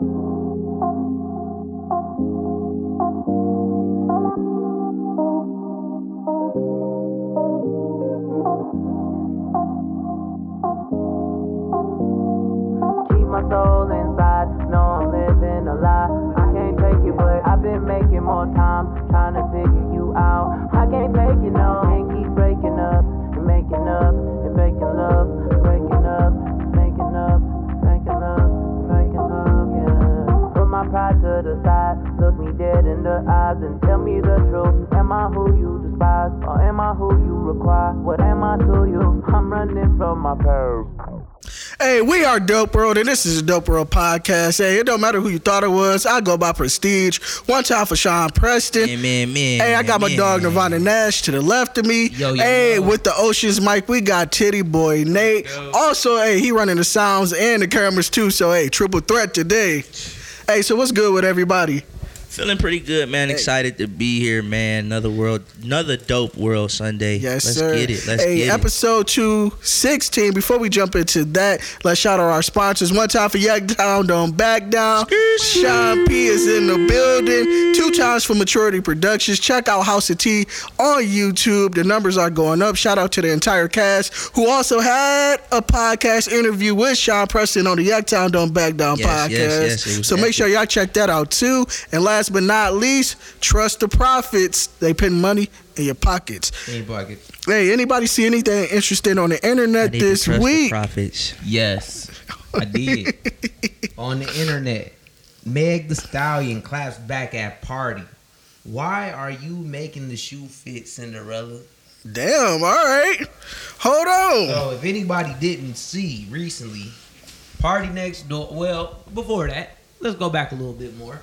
Keep me the truth. Am I who you despise or am I who you require? What am I to you? I'm running from my past. Hey, we are Dope World, and this is a Dope World podcast. Hey, it don't matter who you thought it was. I go by Prestige. One time for Sean Preston. Man, man, man. Hey, I got my dog. Nirvana Nash to the left of me. Yo, yo, hey, yo. with the Oceans Mike, we got Titty Boy Nate. Also, hey, he running the sounds and the cameras too. So, hey, triple threat today. Hey, so what's good with everybody? Feeling pretty good, man. Excited to be here, man. Another world, another dope world Sunday. Yes, let's sir. get it. Let's hey, get it. episode 216. Before we jump into that, let's shout out our sponsors. One time for Yak Down, Don't Back Down. Sean P is in the building. Two times for Maturity Productions. Check out House of Tea on YouTube. The numbers are going up. Shout out to the entire cast who also had a podcast interview with Sean Preston on the Yak Town Don't Back Down Yes, podcast. yes, yes, it so make sure y'all check that out too. And last but not least, trust the profits. They put money in your pockets. Any bucket. Hey, anybody see anything interesting on the I internet need to this trust the week? prophets. Yes, I did. On the internet, Meg the Stallion claps back at party. Why are you making the shoe fit Cinderella? Damn, all right. Hold on. So if anybody didn't see recently, Party Next Door. Well, before that, let's go back a little bit more.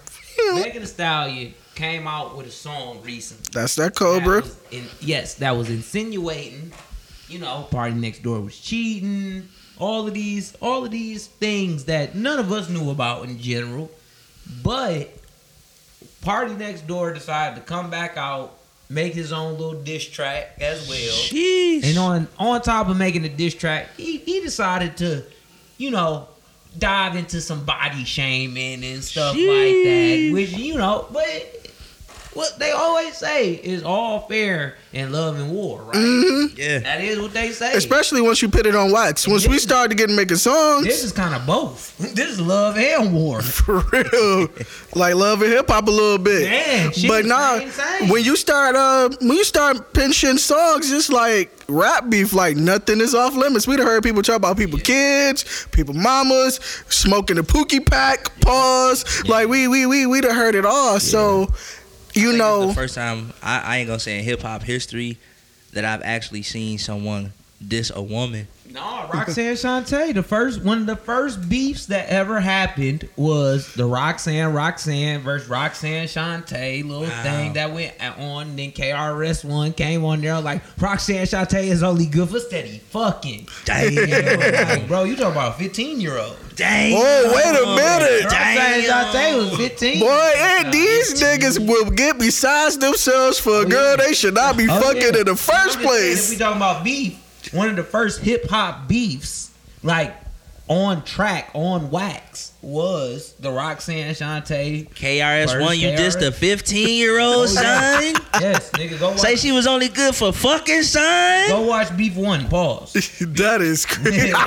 Megan Thee Stallion came out with a song recently. That's that Cobra. That in, yes, that was insinuating, you know, Party Next Door was cheating. All of these, all of these things that none of us knew about in general. But Party Next Door decided to come back out, make his own little diss track as well. Jeez. And on on top of making the diss track, he, he decided to, you know, dive into some body shaming and stuff like that. Which you know, but what they always say is all fair in love and war, right? Mm-hmm. yeah. That is what they say. Especially once you put it on wax. Once we started getting making songs, this is kind of both. This is love and war. for real, like love and hip hop a little bit. Man, shit but is nah, same, same. when you start uh when you start pinching songs, it's like rap beef. Like nothing is off limits. We done heard people talk about people kids, people mamas, smoking the pookie pack. Pause. Like we we we we done heard it all. So you I think it's know. the first time I, I ain't gonna say in hip hop history that I've actually seen someone diss a woman. No, Roxanne Shante. The first one of the first beefs that ever happened was the Roxanne Roxanne versus Roxanne Shante little Wow. thing that went on. Then KRS One came on there like Roxanne Shante is only good for steady fucking. Damn. like, bro, you talking about a fifteen year old? Damn. Oh, wait a minute. Roxanne Damn. Shante was fifteen. Boy, and these niggas will get besides themselves for a oh, girl they should not be Oh, fucking yeah. in the I'm first just saying, If we place. talking about beef, one of the first hip hop beefs, like on track, on wax, was the Roxanne Shante. KRS One, you dissed a 15 year old son. Yes, nigga, go watch. Say she was only good for fucking son. go watch Beef One. Pause. that is crazy.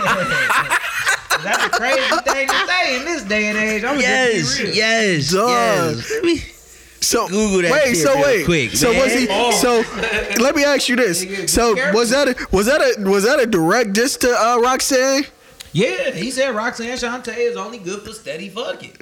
That's a crazy thing to say in this day and age. I'm Yes, just be real. yes, Dog. yes. So Google that wait, so wait, quick, so was he? So let me ask you this: so was that a, was that a was that a direct diss to uh, Roxanne? Yeah, he said Roxanne Shante is only good for steady fucking.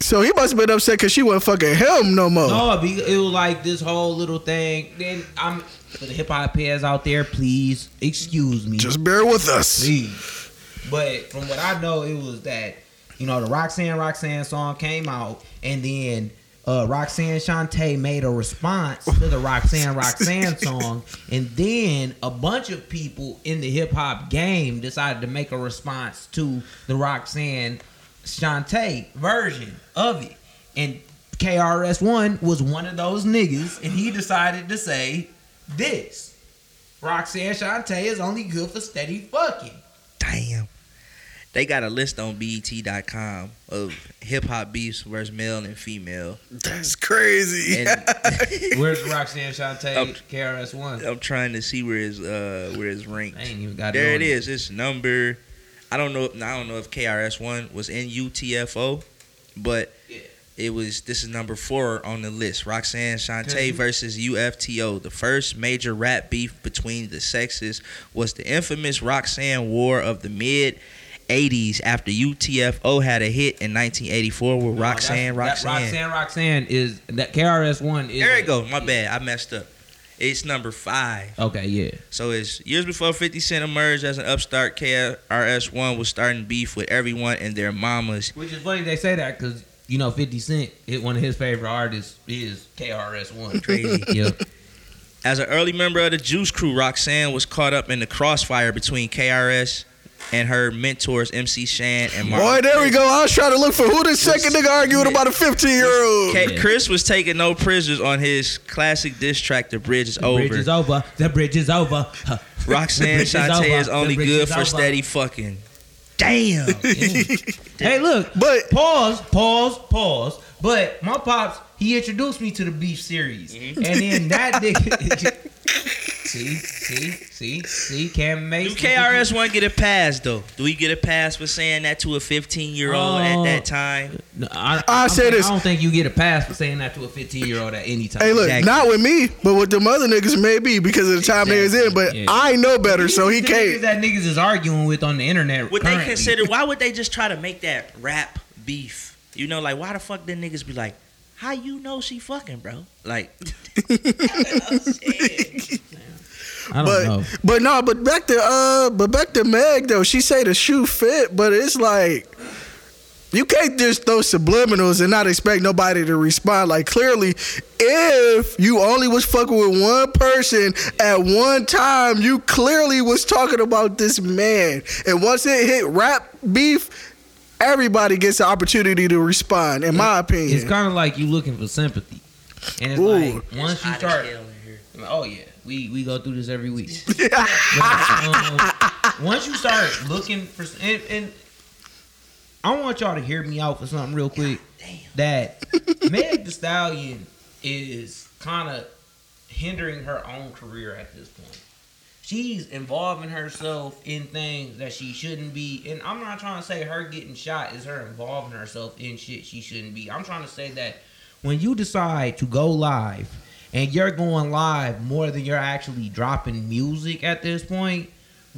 So he must have been upset because she wasn't fucking him no more. No, it was like this whole little thing. Then I'm for the hip hop heads out there, please excuse me. Just bear with us. Please. But from what I know, it was that you know the Roxanne Roxanne song came out, and then uh, Roxanne Shante made a response to the Roxanne Roxanne song, and then a bunch of people in the hip hop game decided to make a response to the Roxanne Shante version of it, and KRS One was one of those niggas, and he decided to say this. Roxanne Shante is only good for steady fucking. Damn. They got a list on BET.com of hip hop beefs versus male and female. That's crazy. And Where's Roxanne Shante Um, KRS One? I'm trying to see where it's uh where it's ranked. I ain't even got There it. it. It's number. I don't know. I don't know if KRS One was in UTFO, but Yeah. it was. This is number four on the list. Roxanne Shante versus UTFO. The first major rap beef between the sexes was the infamous Roxanne War of the mid. 80s after UTFO had a hit in 1984 with No, Roxanne, Roxanne. That Roxanne, Roxanne is that KRS One is. There it go. My bad. I messed up. It's number five. Okay, yeah. So it's years before 50 Cent emerged as an upstart, KRS-One was starting beef with everyone and their mamas. Which is funny they say that because you know Fifty Cent, it, one of his favorite artists is KRS One. Crazy. yeah. As an early member of the Juice Crew, Roxanne was caught up in the crossfire between KRS and her mentors MC Shan and Marley Marl. Boy, there we go. I was trying to look for who this second nigga arguing about a 15 year old. K- Chris was taking no prisoners on his classic diss track, The Bridge is Over. The Over. bridge is over. The bridge is over. Huh. Roxanne bridge Shante over. is only good is for over. steady fucking. Damn. Hey, look. But- pause, pause, pause. But my pops, he introduced me to the beef series, Mm-hmm. and then that nigga. See, see, see, see. Cam Do Mason. KRS One get a pass though? Do we get a pass for saying that to a 15 year old at Oh. that time? No, I, I I'm say saying- this. I don't think you get a pass for saying that to a 15 year old at any time. Hey, look, Exactly. not with me, but with the other niggas, maybe because of the time they was in. But Yeah. I know better, so he These the niggas can't. that niggas is arguing with on the internet. Would currently. they consider? Why would they just try to make that rap beef? You know, like why the fuck did niggas be like, how you know she fucking, bro? Like, I don't But know. but no, but back to uh, but back to Meg though. She say the shoe fit, but it's like. You can't just throw subliminals and not expect nobody to respond. Like clearly, if you only was fucking with one person at one time, you clearly was talking about this man. And once it hit rap beef, everybody gets the opportunity to respond. In my opinion, It's kind of like you looking for sympathy, and it's Ooh. like once you start. Oh yeah, we we go through this every week. But, um, once you start looking for, and, and I want y'all to hear me out for something real quick. That Meg The Stallion is kind of hindering her own career at this point. She's involving herself in things that she shouldn't be. And I'm not trying to say her getting shot is her involving herself in shit she shouldn't be. I'm trying to say that when you decide to go live and you're going live more than you're actually dropping music at this point,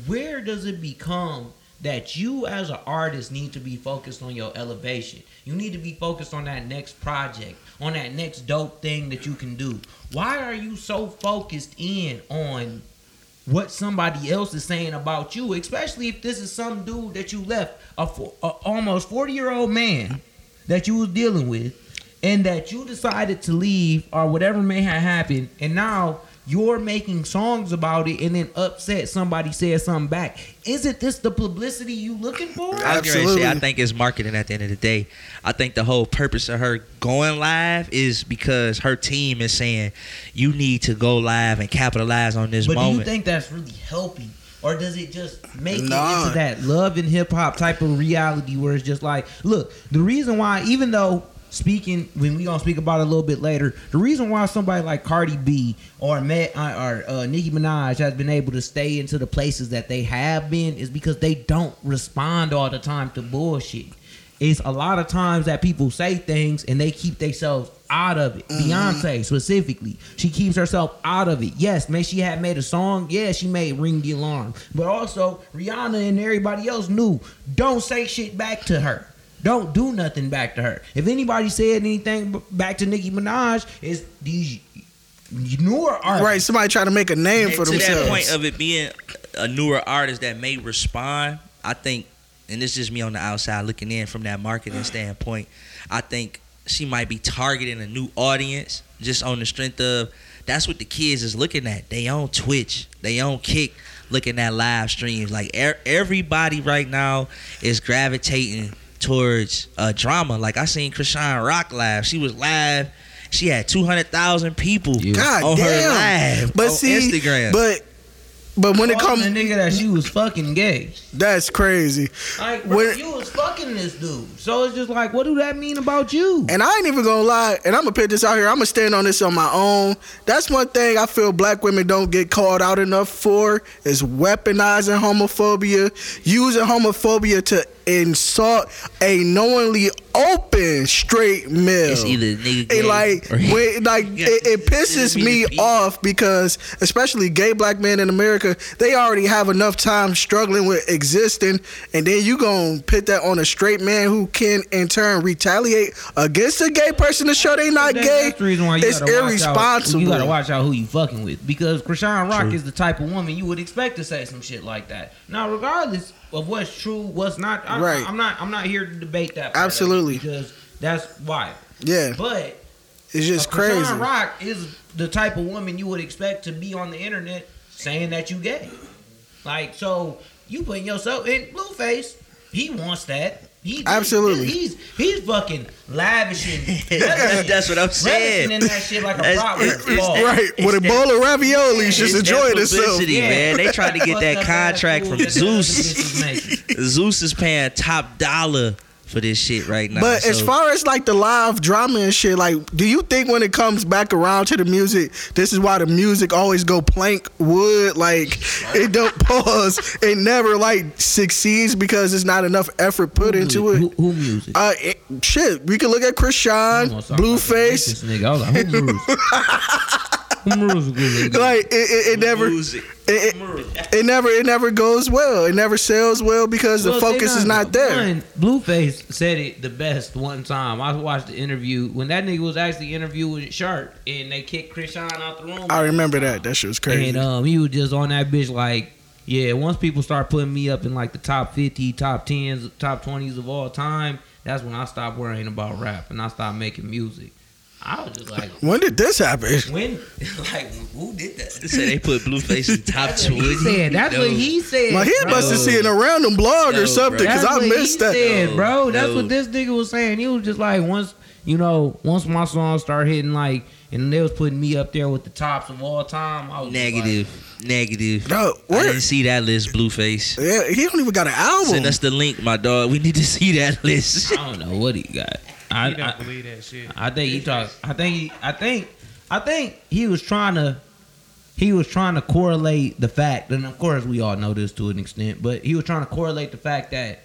where does it become that you as an artist need to be focused on your elevation? You need to be focused on that next project, on that next dope thing that you can do. Why are you so focused in on what somebody else is saying about you, especially if this is some dude that you left a, a almost 40 year old man that you was dealing with and that you decided to leave or whatever may have happened and now you're making songs about it and then upset somebody said something back. Isn't this the publicity you looking for? I was gonna Absolutely. say, I think it's marketing at the end of the day. I think the whole purpose of her going live is because her team is saying you need to go live and capitalize on this But do you think that's really helping? Or does it just make Nah. it into that love and hip hop type of reality where it's just like, look, the reason why, even though speaking, when we gonna speak about it a little bit later, the reason why somebody like Cardi B or Met uh, or uh, Nicki Minaj has been able to stay into the places that they have been is because they don't respond all the time to bullshit. It's a lot of times that people say things and they keep themselves out of it. Beyonce specifically, she keeps herself out of it. Yes, may she have made a song. Yeah, she made "Ring the Alarm," but also Rihanna and everybody else knew don't say shit back to her. Don't do nothing back to her. If anybody said anything back to Nicki Minaj, is these newer artists. right, somebody trying to make a name And for to themselves. that point of it being a newer artist that may respond, I think, and this is just me on the outside looking in from that marketing standpoint. I think she might be targeting a new audience just on the strength of that's what the kids is looking at. They on Twitch, they on Kick, looking at live streams. Like er- everybody right now is gravitating towards uh, drama. Like I seen Chrisean Rock live. She was live. She had two hundred thousand people Yeah. God on damn. her live but on see, Instagram. but but when it Calling comes, a nigga that she was fucking gay. that's crazy. Like, bro, When- you was fucking this dude. So it's just like, what do that mean about you? And I ain't even gonna lie, and I'm gonna put this out here. I'm gonna stand on this on my own. That's one thing I feel black women don't get called out enough for is weaponizing homophobia, using homophobia to insult a knowingly open straight male. It's either nigga gay It like or when, like You it, it pisses me the off because especially gay black men in America, they already have enough time struggling with existing, and then you gonna put that on a straight man who can in turn retaliate against a gay person to show they not That- gay. That's the reason why you it's gotta watch out- irresponsible. you gotta watch out who you fucking with because Chrisean Rock is the type of woman you would expect to say some shit like that. Now, regardless of what's true, what's not, I, Right. I'm not. I'm not here to debate that. part Absolutely. because that's why. Yeah, But it's just crazy. Chrisean Rock is the type of woman you would expect to be on the internet saying that you gay. Like so, you putting yourself in Blueface. He wants that. He, Absolutely. He's he's fucking lavishing. That's- that's what I'm saying. Relishing in that shit like a That's- with a it's ball. Right, It's with a bowl of raviolis, just It's that enjoying itself. Yeah. man. They tried to get that Fucked up ass contract from food that the other Zeus. Zeus is paying top dollar for this shit right now. But as far as like the live drama and shit, like, do you think when it comes back around to the music, this is why the music always go plank wood? Like, it don't pause. It never like succeeds because it's not enough effort put into Who, it. who music? Uh, it, shit, we can look at Chris I'm Sean, gonna talk about Blueface. This nigga, I was like, who moves? who moves a good nigga? Like, it, it, it never, it, it, it never, it never goes well. It never sells well because the Well, they focus is not there. One, Blueface said it the best one time. I watched the interview when that nigga was actually interviewing Shark and they kicked Chrisean out the room. I remember that. That shit was crazy. And um, he was just on that bitch like, yeah. Once people start putting me up in like the top fifty, top tens, top twenties of all time, that's when I stopped worrying about rap and I stopped making music. I was just like, when did this happen? when, like, who did that? They said they put Blueface in top That's what twenty. he said. That's what he said. Like he bro. must have seen a random blog No, or something because I missed he that. Said, bro. That's No. what this nigga was saying. He was just like once you know, once my song started hitting like, and they was putting me up there with the tops of all time. I was just Negative, negative. No, I didn't see that list, Blueface. Yeah, he don't even got an album. Send us the link, my dog. We need to see that list. I don't know what he got. I, He don't I, believe that shit. I think he talked. I think he. I think. I think he was trying to. He was trying to correlate the fact, and of course we all know this to an extent, but he was trying to correlate the fact that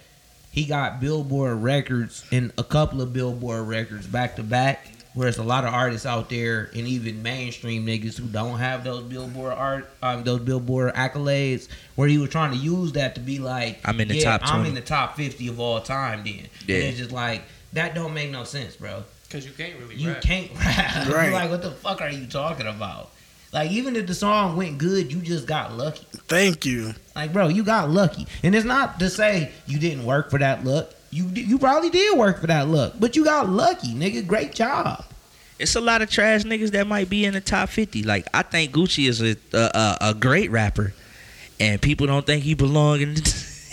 he got Billboard records and a couple of Billboard records back to back. Whereas a lot of artists out there, and even mainstream niggas who don't have those Billboard art, um, those Billboard accolades, where he was trying to use that to be like, I'm in the yeah, top I'm in the top fifty of all time. Then, Yeah. and it's just like that don't make no sense, bro. Cause you can't really You rap. can't rap. You're Right. like, what the fuck are you talking about? Like, even if the song went good, you just got lucky. Thank you. Like, bro, you got lucky. And it's not to say you didn't work for that luck. You you probably did work for that luck, but you got lucky, nigga. Great job. It's a lot of trash niggas that might be in the top fifty. Like I think Gucci is a a, a, a great rapper, and people don't think he belong in the, in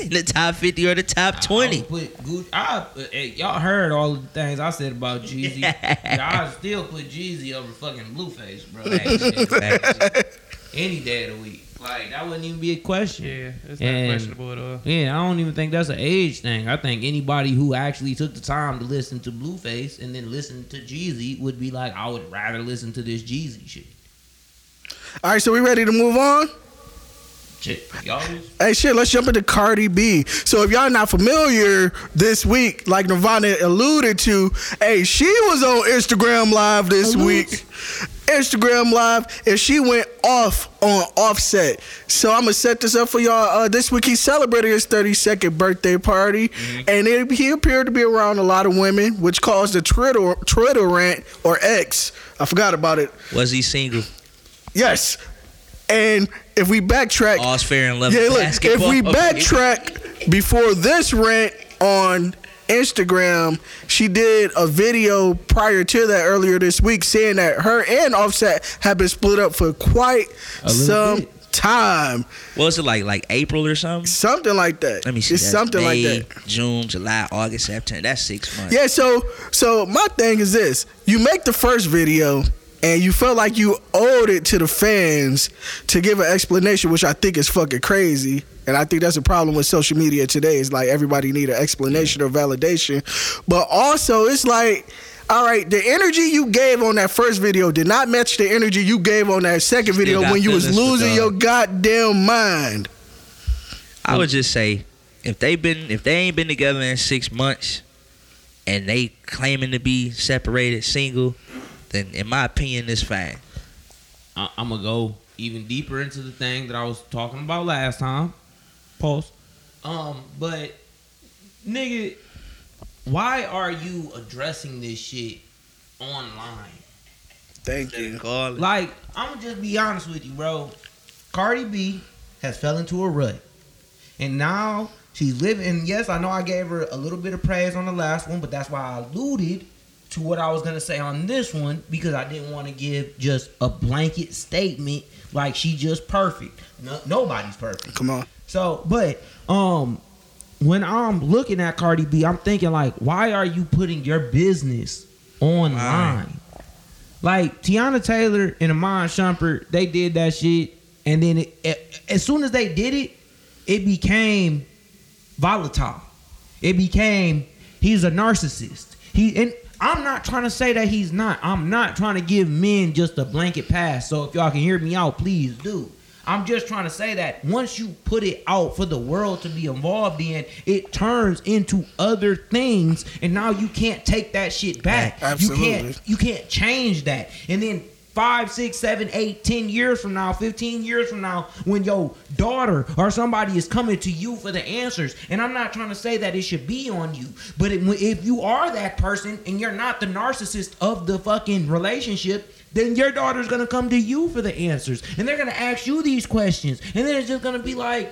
the top fifty or the top twenty. would put Gucci. I, hey, y'all heard all the things I said about Jeezy. I still put Jeezy over fucking Blueface, bro. Any day of the week. Like that wouldn't even be a question. Yeah, it's not And- questionable at all. Yeah, I don't even think that's an age thing. I think anybody who actually took the time to listen to Blueface and then listen to Jeezy would be like, I would rather listen to this Jeezy shit. All right, so we ready to move on? Shit, Hey, shit, let's jump into Cardi B. So, if y'all not familiar this week, like Nirvana alluded to, hey, she was on Instagram Live this Alludes. week. Instagram Live, and she went off on Offset. So, I'm going to set this up for y'all. Uh, this week, he celebrated his 32nd birthday party, and it, he appeared to be around a lot of women, which caused a Twitter, Twitter rant or X. I forgot about it. Was he single? Yes. And if we backtrack, All's fair in love. yeah, look, basketball. if we backtrack before this rant on Instagram, she did a video prior to that earlier this week saying that her and Offset have been split up for quite some bit. time. what was it like? Like April or something? Something like that. Let me see. It's something May, like that. June, July, August, September. That's six months. Yeah, so so my thing is this. You make the first video and you felt like you owed it to the fans to give an explanation, which I think is fucking crazy. And I think that's a problem with social media today. Is like everybody need an explanation or validation, but also it's like. All right, the energy you gave on that first video did not match the energy you gave on that second video when you was losing your goddamn mind. I would just say if they been if they ain't been together in six months and they claiming to be separated single, then in my opinion it's fine. I, I'm gonna go even deeper into the thing that I was talking about last time. Pause. Um, but nigga, why are you addressing this shit online? Thank you. Like, I'm gonna just be honest with you, bro. Cardi B has fell into a rut, and now she's living. And yes, I know I gave her a little bit of praise on the last one, but that's why I alluded to what I was gonna say on this one because I didn't want to give just a blanket statement like she just perfect. No, nobody's perfect. Come on. So, but um, when I'm looking at Cardi B, I'm thinking like, why are you putting your business online? Like Teyana Taylor and Iman Shumpert, they did that shit, and then it, it- as soon as they did it, it became volatile. It became he's a narcissist. He and I'm not trying to say that he's not. I'm not trying to give men just a blanket pass. So if y'all can hear me out, please do. I'm just trying to say that once you put it out for the world to be involved in, it turns into other things, and now you can't take that shit back. Absolutely. You can't you can't change that. And then five, six, seven, eight, ten years from now, fifteen years from now, when your daughter or somebody is coming to you for the answers, and I'm not trying to say that it should be on you, but it, if you are that person and you're not the narcissist of the fucking relationship. Then your daughter's gonna come to you for the answers, and they're gonna ask you these questions, and then it's just gonna be like,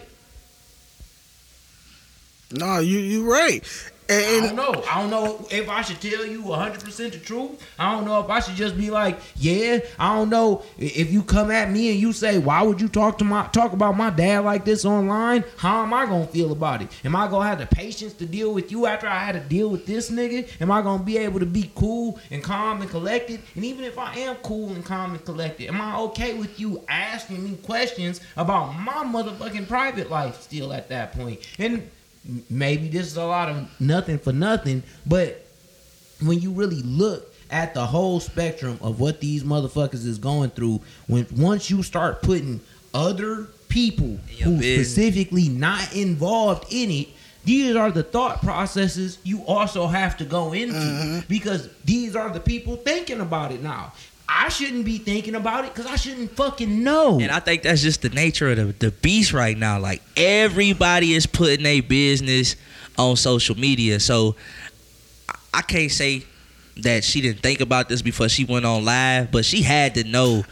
No, you you right. I And, don't know. I don't know if I should tell you 100% the truth. I don't know if I should just be like, yeah. I don't know if you come at me and you say, why would you talk to my talk about my dad like this online? How am I gonna feel about it? Am I gonna have the patience to deal with you after I had to deal with this nigga? Am I gonna be able to be cool and calm and collected? And even if I am cool and calm and collected, am I okay with you asking me questions about my motherfucking private life still at that point? And maybe this is a lot of nothing for nothing, but when you really look at the whole spectrum of what these motherfuckers is going through, when once you start putting other people who business. specifically not involved in it, these are the thought processes you also have to go into mm-hmm. because these are the people thinking about it now. I shouldn't be thinking about it because I shouldn't fucking know. And I think that's just the nature of the, the beast right now. Like everybody is putting their business on social media. So I- I can't say that she didn't think about this before she went on live, but she had to know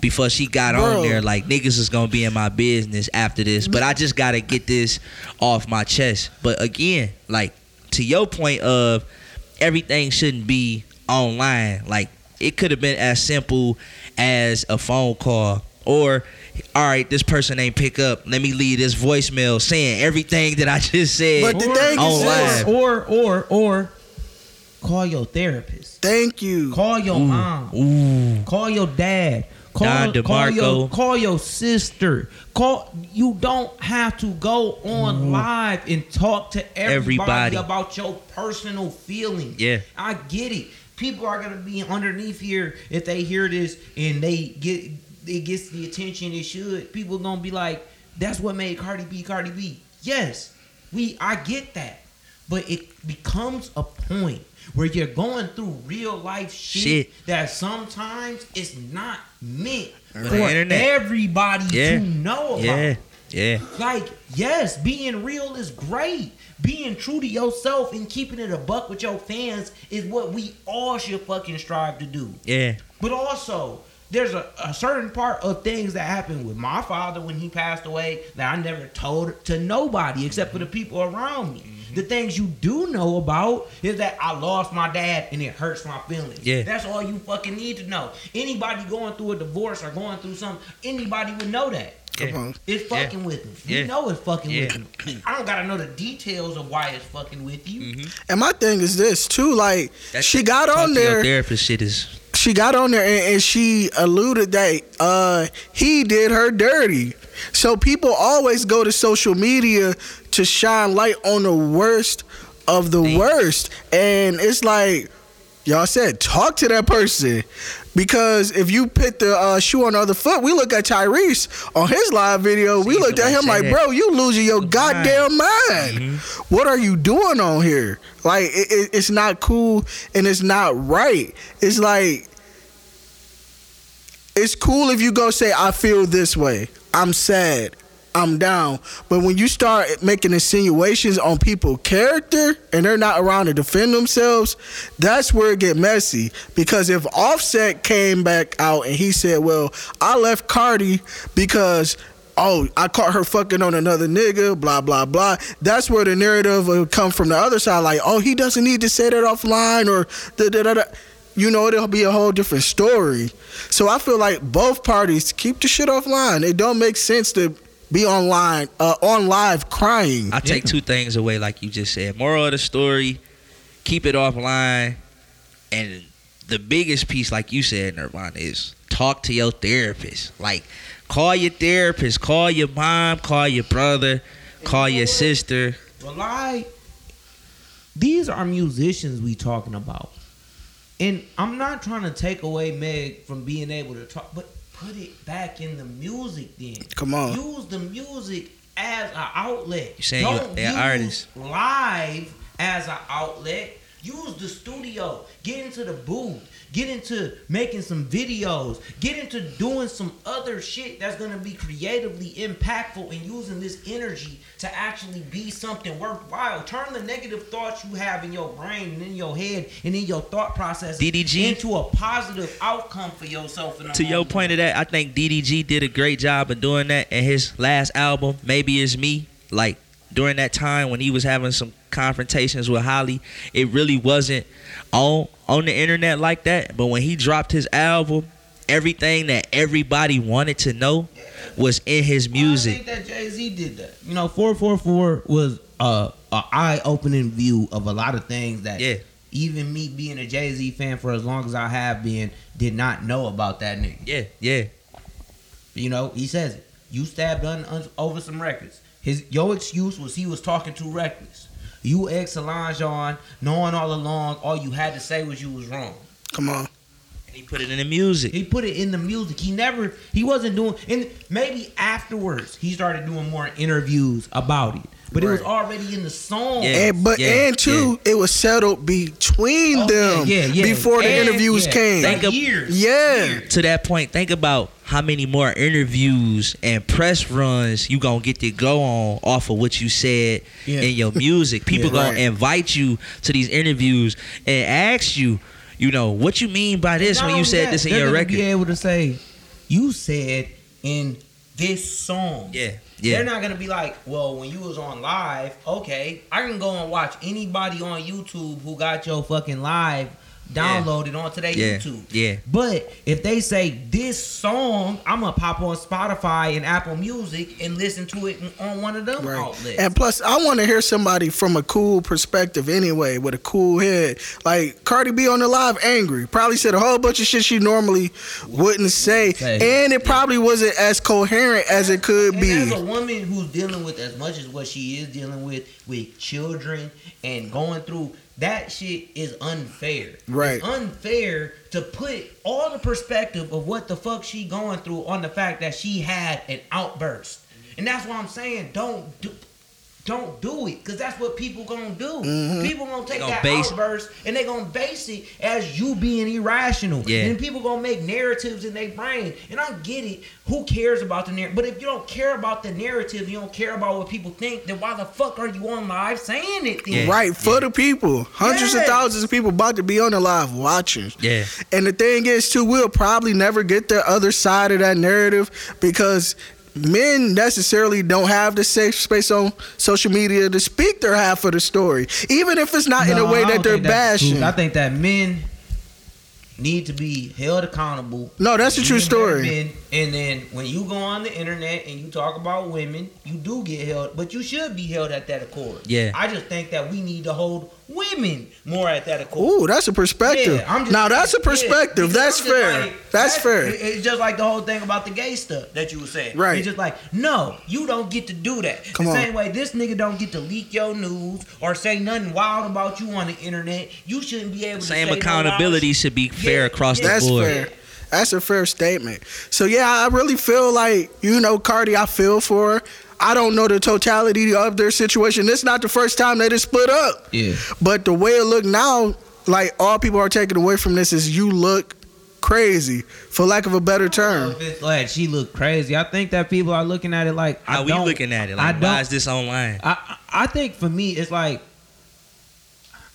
before she got Bro. on there like niggas is gonna be in my business after this. But I just gotta get this off my chest. But again, like to your point of everything shouldn't be online. Like it could have been as simple as a phone call or all right, this person ain't pick up. Let me leave this voicemail saying everything that I just said. But the thing is on live. or or or call your therapist. thank you. Call your mom. Ooh. Call your dad. Call, Don call your DeMarco. call your sister. Call you don't have to go on live and talk to everybody, Everybody. about your personal feelings. Yeah. I get it. People are gonna be underneath here if they hear this and they get it gets the attention it should. People gonna be like, that's what made Cardi B Cardi B. Yes, we I get that. But it becomes a point where you're going through real life shit, Shit. that sometimes it's not meant For everybody Yeah. to know about. Yeah. Yeah. Like, yes, being real is great. Being true to yourself and keeping it a buck with your fans is what we all should fucking strive to do. Yeah. But also, there's a, a certain part of things that happened with my father when he passed away that I never told to nobody except for the mm-hmm. people around me. Mm-hmm. The things you do know about is that I lost my dad and it hurts my feelings. Yeah. That's all you fucking need to know. Anybody going through a divorce or going through something, anybody would know that. Come on. It's fucking with me. You Yeah. know it's fucking Yeah. with me. I don't gotta know the details of why it's fucking with you. Mm-hmm. And my thing is this too, like That she shit- got talk on to your there. therapist shit is she got on there and, and she alluded that uh, he did her dirty. So people always go to social media to shine light on the worst of the worst, and it's like y'all said, talk to that person. Because if you put the uh, shoe on the other foot, we look at Tyrese on his live video. we looked at him like, bro, you losing your goddamn mind. Mm-hmm. What are you doing on here? Like, it, it, it's not cool and it's not right. It's like, it's cool if you go say, I feel this way. I'm sad. I'm down. But when you start making insinuations on people's character and they're not around to defend themselves, that's where it get messy. Because if Offset came back out and he said, "Well, I left Cardi because." Oh, I caught her fucking on another nigga, blah, blah, blah. That's where the narrative will come from the other side. Like, oh, he doesn't need to say that offline or da da da da. You know, it'll be a whole different story. So I feel like both parties keep the shit offline. It don't make sense to be online, uh, on live crying. I take two things away, like you just said. Moral of the story: keep it offline, and the biggest piece, like you said, Nirvana, is talk to your therapist. Like, call your therapist, call your mom, call your brother, call your sister. Well, I these are musicians we talking about, and I'm not trying to take away Meg from being able to talk, but put it back in the music. Then Come on. use the music as an outlet. You saying you- Don't they are use artists. live as an outlet. Use the studio. Get into the booth. Get into making some videos. Get into doing some other shit that's gonna be creatively impactful and using this energy to actually be something worthwhile. Turn the negative thoughts you have in your brain and in your head and in your thought process DDG? into a positive outcome for yourself. To your point of that, I think DDG did a great job of doing that in his last album. Maybe it's me. Like during that time when he was having some confrontations with Halle, it really wasn't on on the internet like that. But when he dropped his album, everything that everybody wanted to know was in his music. I think that Jay Z did that. You know, four four four was uh, a eye opening view of a lot of things that Yeah. even me being a Jay Z fan for as long as I have been did not know about that nigga. Yeah, yeah. You know, he says it. You stabbed un, un, over some records. His your excuse was he was talking too reckless. You ex Solange on, knowing all along, all you had to say was you was wrong. Come on. And he put it in the music. He put it in the music. He never, he wasn't doing, and maybe afterwards he started doing more interviews about it. But it was already in the song. Yeah. And but yeah, and two, it was settled between Oh, them yeah, yeah, yeah. before the And, interviews yeah, came. Think of- years. Yeah. Years. to that point, think about how many more interviews and press runs you gonna get to go on off of what you said Yeah. in your music. People Yeah, gonna right. invite you to these interviews and ask you, you know, what you mean by this when you said that, this in your record. Be able to say, you said in this song. Yeah, yeah. They're not gonna be like, well, when you was on live, okay, I can go and watch anybody on YouTube who got your fucking live downloaded onto their Yeah, YouTube. yeah. But if they say this song, I'm gonna pop on Spotify and Apple Music and listen to it on one of them Right. outlets. And plus, I want to hear somebody from a cool perspective anyway, with a cool head. Like Cardi B on the live, angry. Probably said a whole bunch of shit she normally wouldn't say, say. and it probably wasn't as coherent as it could And be. as a woman who's dealing with as much as what she is dealing with with children and going through that shit is unfair. Right. It's unfair to put all the perspective of what the fuck she going through on the fact that she had an outburst. And that's why I'm saying don't do don't do it because that's what people gonna do. Mm-hmm. People gonna take gonna that base- outburst and they gonna base it as you being irrational. Yeah. And people gonna make narratives in their brain. And I get it. Who cares about the narrative? But if you don't care about the narrative, you don't care about what people think, then why the fuck are you on live saying it then? Yeah. Right, for the people. Hundreds of thousands of people about to be on the live watching. Yeah. And the thing is, too, we'll probably never get the other side of that narrative because men necessarily don't have the safe space on social media to speak their half of the story, even if it's not in a way that they're bashing. I think that men need to be held accountable. No, that's a true story. men, and then when you go on the internet and you talk about women, you do get held, but you should be held at that accord. Yeah. I just think that we need to hold women women more at that accord. Ooh, that's a perspective. Yeah, I'm just- now that's a perspective. because that's I'm just fair. like, that's fair. It's just like the whole thing about the gay stuff that you were saying. Right. It's just like, no, you don't get to do that. Come the on. same way this nigga don't get to leak your news or say nothing wild about you on the internet. You shouldn't be able to Same say no accountability wild should be fair Yeah, across yeah. the That's board. fair. That's a fair statement. So yeah, I really feel like you know Cardi. I feel for her. I don't know the totality of their situation. This not the first time they just split up. Yeah. But the way it look now, like all people are taking away from this is you look crazy, for lack of a better term. If it's like she looked crazy, I think that people are looking at it like How I we don't- looking at it? I Like, don't, why is this online? I I I think for me it's like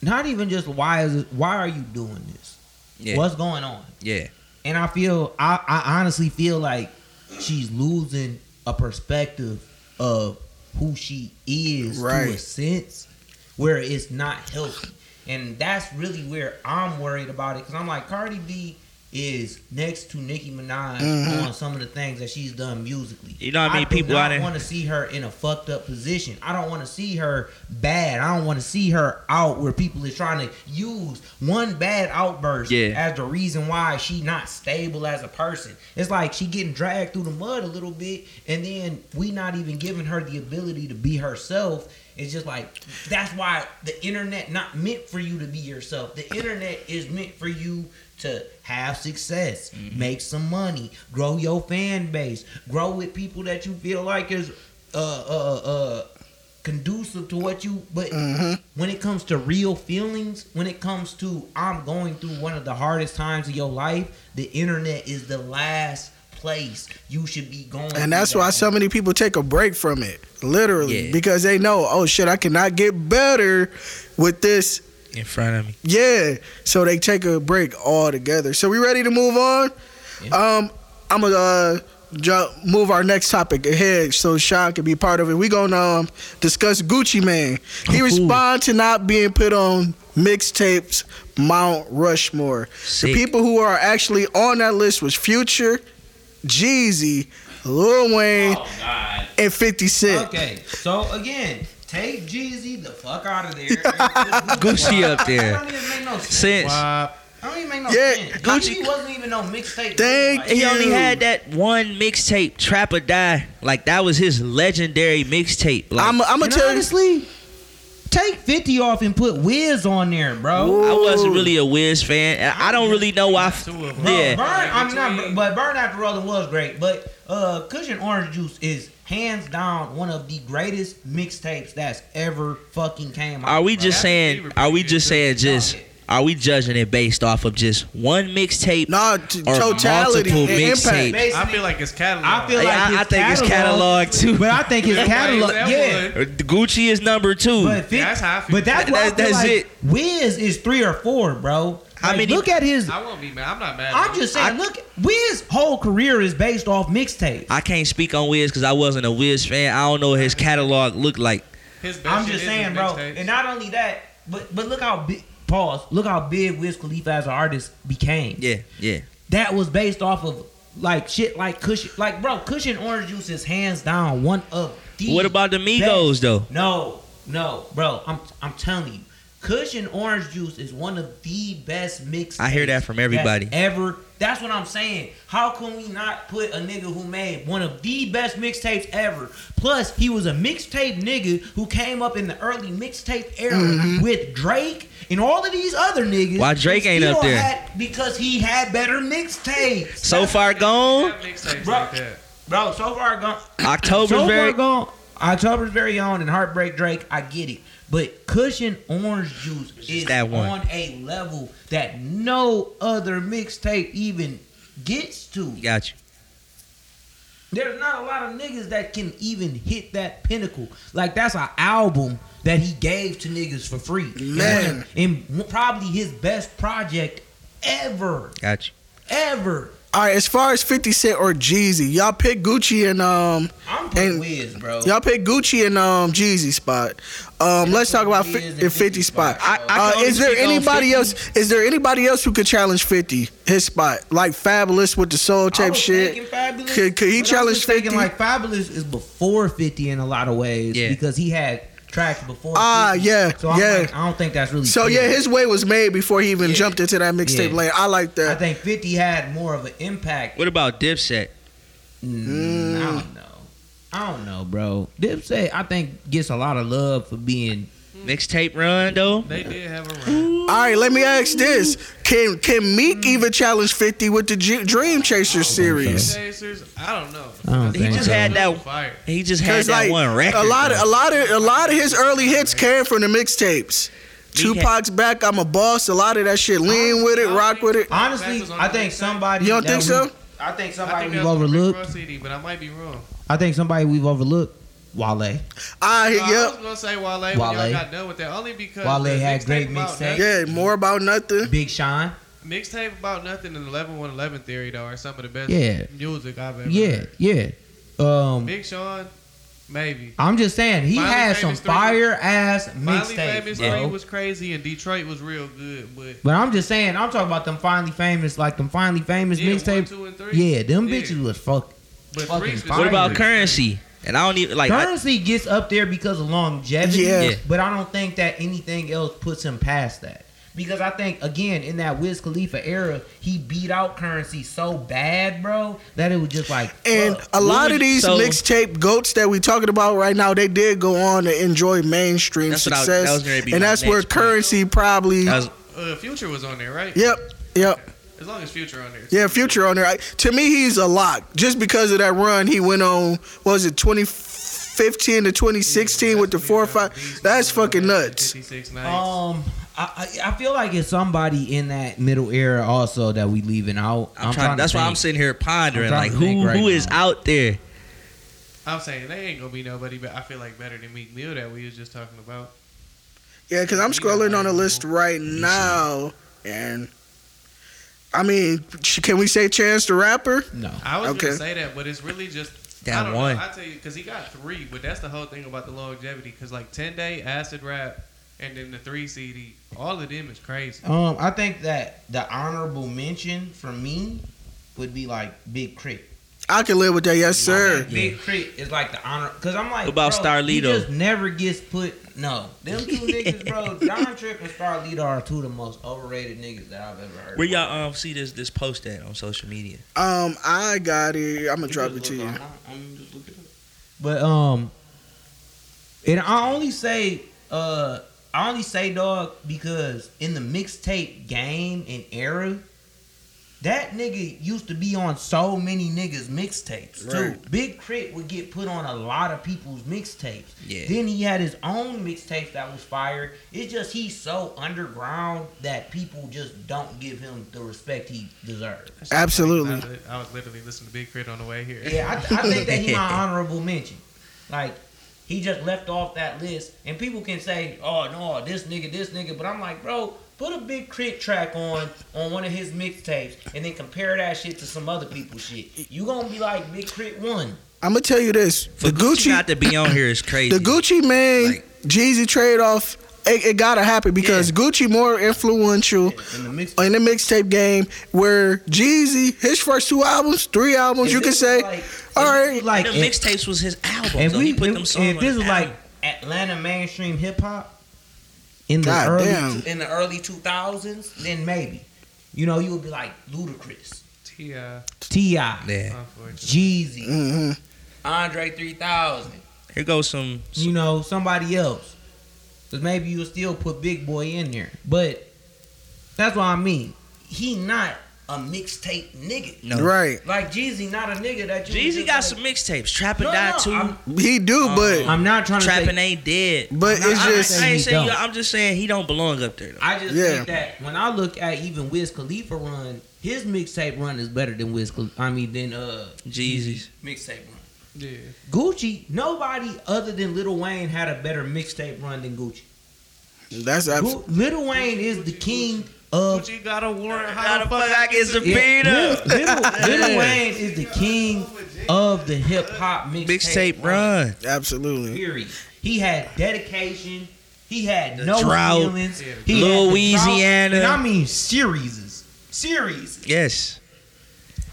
not even just why is it, why are you doing this? Yeah, What's going on? yeah. And I feel I, I honestly feel like she's losing a perspective of who she is to a Right. sense where it's not healthy. And that's really where I'm worried about it because I'm like Cardi B is next to Nicki Minaj Mhm. on some of the things that she's done musically. You know what I mean? do People out not want to see her in a fucked up position. I don't want to see her bad. I don't want to see her out where people is trying to use one bad outburst Yeah. as the reason why she not stable as a person. It's like she getting dragged through the mud a little bit, and then we not even giving her the ability to be herself. It's just like that's why the internet not meant for you to be yourself. The internet is meant for you to have success, make some money, grow your fan base, grow with people that you feel like is uh uh uh conducive to what you but Mhm. when it comes to real feelings, when it comes to I'm going through one of the hardest times of your life, the internet is the last place you should be going. And that's why so many people take a break from it, literally, Yeah. because they know, oh shit, I cannot get better with this. In front of me. Yeah, so they take a break all together. So we ready to move on? Um, I'm gonna uh, jump, move our next topic ahead so Sean can be part of it. We gonna um, discuss Gucci Mane. He Oh, respond to not being put on mixtapes Mount Rushmore. Sick. The people who are actually on that list was Future, Jeezy, Lil Wayne, Oh God. and 50 Cent. Okay, so again, take Jeezy the fuck out of there. Gucci up there. That don't even make no sense. Since That don't even make no Yeah, sense. Gucci- Gucci wasn't even no mixtape. Thank Like, he only had that one mixtape, Trap or Die. Like that was his legendary mixtape. Like, I'm, I'm gonna And tell you. honestly, take 50 off and put Wiz on there, bro. I wasn't really a Wiz fan. and I don't really know why. Two of them. Bro, Yeah. Burn, I'm not, but Burn After Rolling was great. But uh, Kush and Orange Juice is hands down one of the greatest mixtapes that's ever fucking came out. Are we bro. just saying? Are we just saying just? Are we judging it based off of just one mixtape? Nah, t- Or totality multiple mixtapes. I feel like it's catalog. I feel Yeah, like I- his I think it's catalog, too. But I think his That catalog, yeah. Gucci is number two. But, fit, That's how I feel. but that's why I That- feel that's like it. Wiz is three or four, bro. How Like, many- Look at his. I won't be mad. I'm not mad. I'm just saying. look, Wiz whole career is based off mixtapes. I can't speak on Wiz because I wasn't a Wiz fan. I don't know what his catalog looked like. His best I'm just is saying, bro. mixtapes. And not only that, but but look how big. Pause. Look how big Wiz Khalifa as an artist became. Yeah, yeah. That was based off of like shit like Cushion. Like bro, Kush and Orange Juice is hands down one of the. What about the Migos best. though? No, no, bro. I'm I'm telling you, Kush and Orange Juice is one of the best mix. I hear that from everybody. Ever. That's what I'm saying. How can we not put a nigga who made one of the best mixtapes ever? Plus, he was a mixtape nigga who came up in the early mixtape era mm-hmm. with Drake and all of these other niggas. Why Drake ain't up there? had- because he had better mixtapes. So far gone. Have mixtapes Bro. like. Bro, so far gone. October's so very. far gone. October's very own and Heartbreak Drake. I get it, but Kush and Orange Juice is that one. on a level that no other mixtape even gets to. Got you. There's not a lot of niggas that can even hit that pinnacle. Like that's an album that he gave to niggas for free. And Man. one- and probably his best project ever, Got you. ever. All right, as far as 50 Cent or Jeezy, y'all pick Gucci and um I'm putting And- Wiz, bro. y'all pick Gucci and um Jeezy spot. Um let's talk about Wiz fi- and 50 50 spot. spot. I- I Uh, is there anybody else is there anybody else who could challenge 50 his spot? Like Fabolous with the soul I tape was shit. Fabolous, Could- could he but challenge 50? Like Fabolous is before 50 in a lot of ways Yeah. because he had tracks before. Ah, 50. yeah, So I'm yeah. like, I don't think that's really. So fair. yeah, his way was made before he even Yeah. jumped into that mixtape Yeah. lane. I like that. I think 50 had more of an impact. What about Dipset? Mm, I don't know. I don't know, bro. Dipset, I think gets a lot of love for being. Mixtape run though. They did have a run. All right, let me ask this: Can can Meek mm. even challenge Fifty with the G- Dream Chaser series? Chasers, I don't know. I don't He just so. had that. Fire. He just had that like one record. a lot of a lot of a lot of his early hits came from the mixtapes. Meek had- Tupac's back, I'm a boss. A lot of that shit, lean with it, rock with it. Honestly, Back was on I think somebody. You don't think so? we- I think I somebody think we've was overlooked. CD, but I might be wrong. I think somebody we've overlooked. Wale. I No, I was gonna say Wale, when Wale. y'all got done with that, only because Wale had great mixtape. yeah, more about nothing. Big Sean. Mixtape about nothing and 11 1 11 theory though are some of the best Yeah. music I've ever Yeah, heard. yeah. Yeah. Um, Big Sean, maybe. I'm just saying he Finally had some Famous three. fire ass Finally Famous mixtapes, 3 was crazy and Detroit was real good, but But I'm just saying, I'm talking about them finally famous, like them finally famous yeah, one, two, and three. Yeah, them Yeah. bitches was fuck. But fucking three fire. What about Curren$y? And I don't even like. I, Curren$y gets up there because of longevity. Yeah. Yeah. But I don't think that anything else puts him past that. Because I think again in that Wiz Khalifa era, he beat out Curren$y so bad, bro, that it was just like And a lot of these so- mixtape goats that we talking about right now, they did go on to enjoy mainstream That's what I success, that was be and that's where next point. Curren$y probably. that was, Uh, Future was on there, right? Yep, yep. As long as Future on there. Yeah, Future on there. I- To me, he's a lock just because of that run he went on. What was it 2015 to 2016 with the four or five? That's fucking nuts. Um, I, I I feel like it's somebody in that middle era also that we leaving out. I'm, trying. to That's why I'm sitting here pondering, like who right who is now. out there? I'm saying they ain't gonna be nobody, but I feel like better than Meek Mill that we was just talking about. Yeah, because I'm scrolling on the list right now, and I mean, can we say Chance the Rapper? No. I was Okay. gonna say that, but it's really just That I don't one. Know. I tell you, because he got three, but that's the whole thing about the longevity. Because like ten day acid rap, and then the three CD, all of them is crazy. Um, I think that the honorable mention for me would be like Big Crit. I can live with that, yes, sir. Like, Big K.R.I.T. is like the honor because I'm like What about bro, He Starlito? just never gets put. No, them two niggas, bro. Don Trip and Starlito are two of the most overrated niggas that I've ever heard. Where y'all um see this this post at on social media? Um, I got it. I'm gonna drop it to you. on- I'm just looking. But um, and I only say uh, I only say dog because in the mixtape game and era, that nigga used to be on so many niggas mixtapes too. Right. Big K.R.I.T. would get put on a lot of people's mixtapes. Yeah. Then he had his own mixtape that was fire. It's just he's so underground that people just don't give him the respect he deserves. Absolutely. I, I was literally listening to Big K.R.I.T. on the way here. Yeah, I, I think that he my honorable mention. Like he just left off that list, and people can say, "Oh no, this nigga, this nigga," but I'm like, bro, put a Big K.R.I.T. track on on one of his mixtapes, and then compare that shit to some other people's shit. You gonna be like, Big K.R.I.T. one. I'm gonna tell you this: For the Gucci Gucci, not to be on here is crazy. the Gucci Mane, Like- Jeezy trade off. It, it gotta happen because Gucci more influential In the mixtape. in game. Where Jeezy, his first two albums, three albums, you If can this say, was like, all if this right. was like the mixtapes was his album. if so we he put them songs. if this his was like. Atlanta mainstream hip hop in the God early damn. in the early 2000s, then maybe. You know, you would be like Ludacris, T.I. Ti, yeah. Unfortunately. Jeezy, hmm Andre 3000. Here goes some. you know, somebody else. Because maybe you'll still put Big Boi in there. But that's what I mean. He not a mixtape nigga. No. Right, Like Jeezy not a nigga that you Jeezy got like- some mixtapes. Trapping No, Die no, too. I'm, he do, but I'm not trying to Trapping say, ain't dead. but I'm it's I'm just I, I ain't saying. I'm just saying he don't belong up there. Though. I just Yeah. think that when I look at even Wiz Khalifa run, his mixtape run is better than Wiz Khalifa. I mean, than uh Jeezy's. mixtape run. Yeah. Gucci, nobody other than Lil Wayne had a better mixtape run than Gucci. that's abs- Gu- Lil Wayne is the king of Gucci got a warrant. How How the the fuck fuck I get some Yeah, Wayne is the king of the hip hop mixtape Mixtape run. absolutely. Period. He had dedication. He had The no Drought. feelings. Yeah. He had drought. Louisiana. And I mean series, series Yes.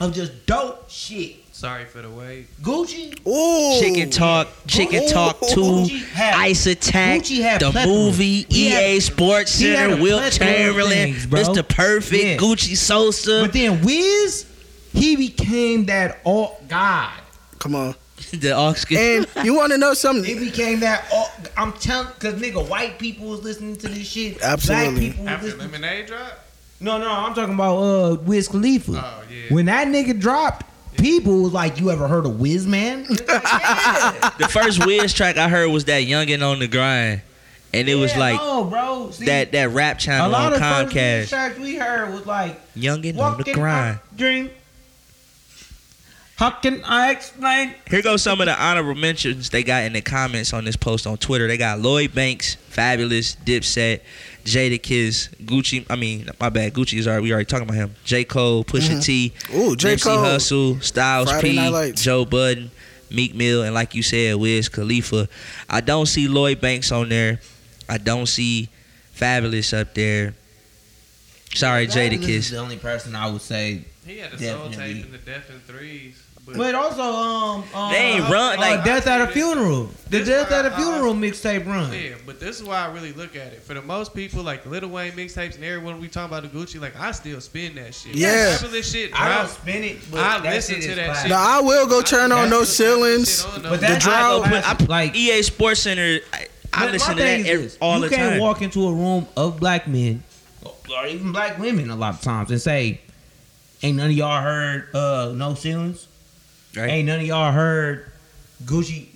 of just dope shit. Sorry for the wait. Gucci. Ooh. Chicken Talk, Chicken Talk Two, Gucci had- Ice Attack, Gucci had the plethora. movie, He EA had- Sports he had Center, a Will plethora Chamberlain, things, bro. Mr. Perfect, Yeah. Gucci Sosa, But then Wiz, he became that all god. Come on. the Oscar. And you want to know It something? became that. All, I'm telling, cause nigga, white people was listening to this shit. Absolutely. Black people was After listening. Lemonade drop? No, no, I'm talking about uh Wiz Khalifa. Oh yeah. When that nigga dropped, people was like, "You ever heard of Wiz Man?" yeah. the first Wiz track I heard was that Youngin on the Grind, and it was like no, bro. See, that that rap a channel lot on of first Wiz Comcast. tracks we heard was like, Youngin on the Grind. dream." How can I explain? Here goes some of the honorable mentions they got in the comments on this post on Twitter. They got Lloyd Banks, Fabolous, Dipset, Jadakiss, Gucci. I mean, my bad. Gucci is already we already talking about him. J Cole, Pusha mm-hmm. T, Ooh, J. Nipsey Cole. Hussle, Styles Friday P, Joe Budden, Meek Mill, and like you said, Wiz Khalifa. I don't see Lloyd Banks on there. I don't see Fabolous up there. Sorry, Fabolous is Jadakiss. the only person I would say. He had a soul tape in the Death and Threes. But, But also, um, um They ain't run, uh, like- Death at a Funeral. The Death at a Funeral mixtape run. yeah, but this is why I really look at it. For the most people, like Lil Wayne mixtapes and everyone we talking about the Gucci, like I still spin that shit. Yeah. Fabolous shit. I don't spin it, but I that listen shit to that fire. shit. Now I will go turn on That's those ceilings. On But them. that I put, I, like EA Sports Center. I, I listen to that thing every, is, all you can't walk into a room of black men or even black women a lot of times and say, "Ain't none of y'all heard uh, no ceilings? Right. Ain't none of y'all heard Gucci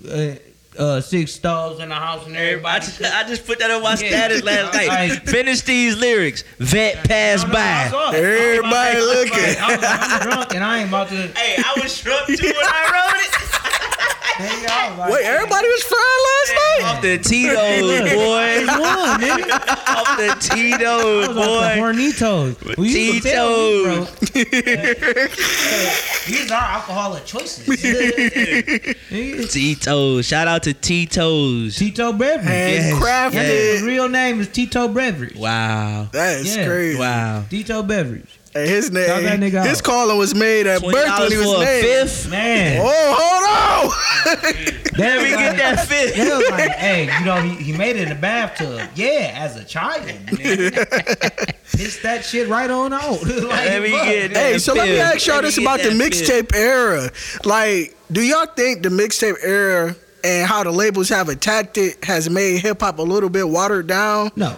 uh, uh, six stars in the house and I everybody." just, I just put that on my Yeah. status last night. Like- Finish these lyrics. Vet pass No, no, by. Everybody looking. I was, I'm drunk and I ain't about to. Hey, I was drunk too when I wrote it. Nigga, I like, Wait, everybody was frying last night? Off the Tito's, boy. One, nigga. Off the Tito's, was off the boy. Hornitos. Well, you used to tell me, bro. Tito's. These are alcoholic choices. Tito's. Shout out to Tito's. Tito Beverage. Yes. Handcrafted. Yeah, his real name is Tito Beverage. Wow. That is Yeah. crazy. Wow. Tito Beverage. Hey, his Shout that name, nigga his out. calling was made at birth when he was for a fifth. Man. Oh, hold on. They Let was me get that fifth. They was like, hey, you know, he, he made it in the bathtub. Yeah, as a child. nigga. Pissed that shit right on out. like, Let me get that. Hey, so let me ask y'all this about the mixtape era. Like, do y'all think the mixtape era and how the labels have attacked it has made hip hop a little bit watered down? No.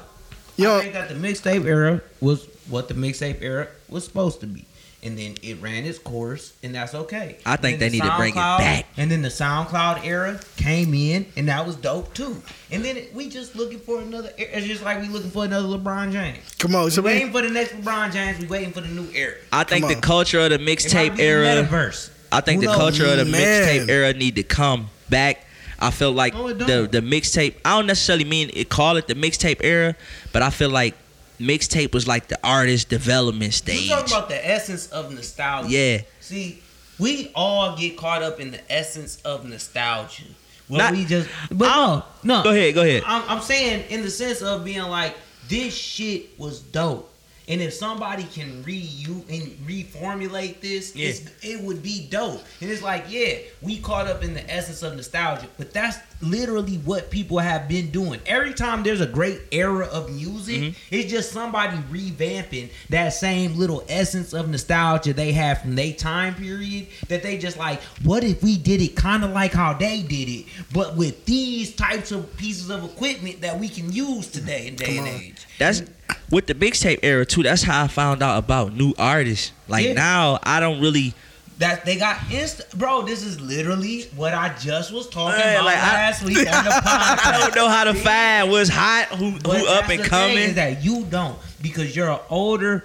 You I know, think that the mixtape era was what the mixtape era was supposed to be. And then it ran its course, and that's okay. I think they the need to bring it back. And then the SoundCloud era came in, and that was dope too. And then it, we just looking for another. era. It's just like we looking for another LeBron James. come on. So we we, waiting for the next LeBron James. We waiting for the new era. I think the culture of the mixtape era. metaverse. I think Who the culture of the mixtape era need to come back. I feel like No, the the mixtape. I don't necessarily mean it. Call it the mixtape era, but I feel like mixtape was like the artist development stage. You stage. talking about the essence of nostalgia? Yeah, See, we all get caught up in the essence of nostalgia. Where Not- we just, but no, no. go ahead, go ahead. I'm, I'm saying in the sense of being like, this shit was dope. And if somebody can re you and reformulate this, Yeah. it's, it would be dope. And it's like, yeah, we caught up in the essence of nostalgia, but that's literally what people have been doing. Every time there's a great era of music, Mm-hmm. it's just somebody revamping that same little essence of nostalgia they have from their time period. That they just like, what if we did it kind of like how they did it, but with these types of pieces of equipment that we can use today in day and age. That's with the mixtape era too. That's how I found out about new artists. Like Yeah. now, I don't really. That they got insta, bro. This is literally what I just was talking Yeah, about like, I- last week on the podcast. I don't know how to find what's hot, who But who up and the coming. is that you don't because you're an older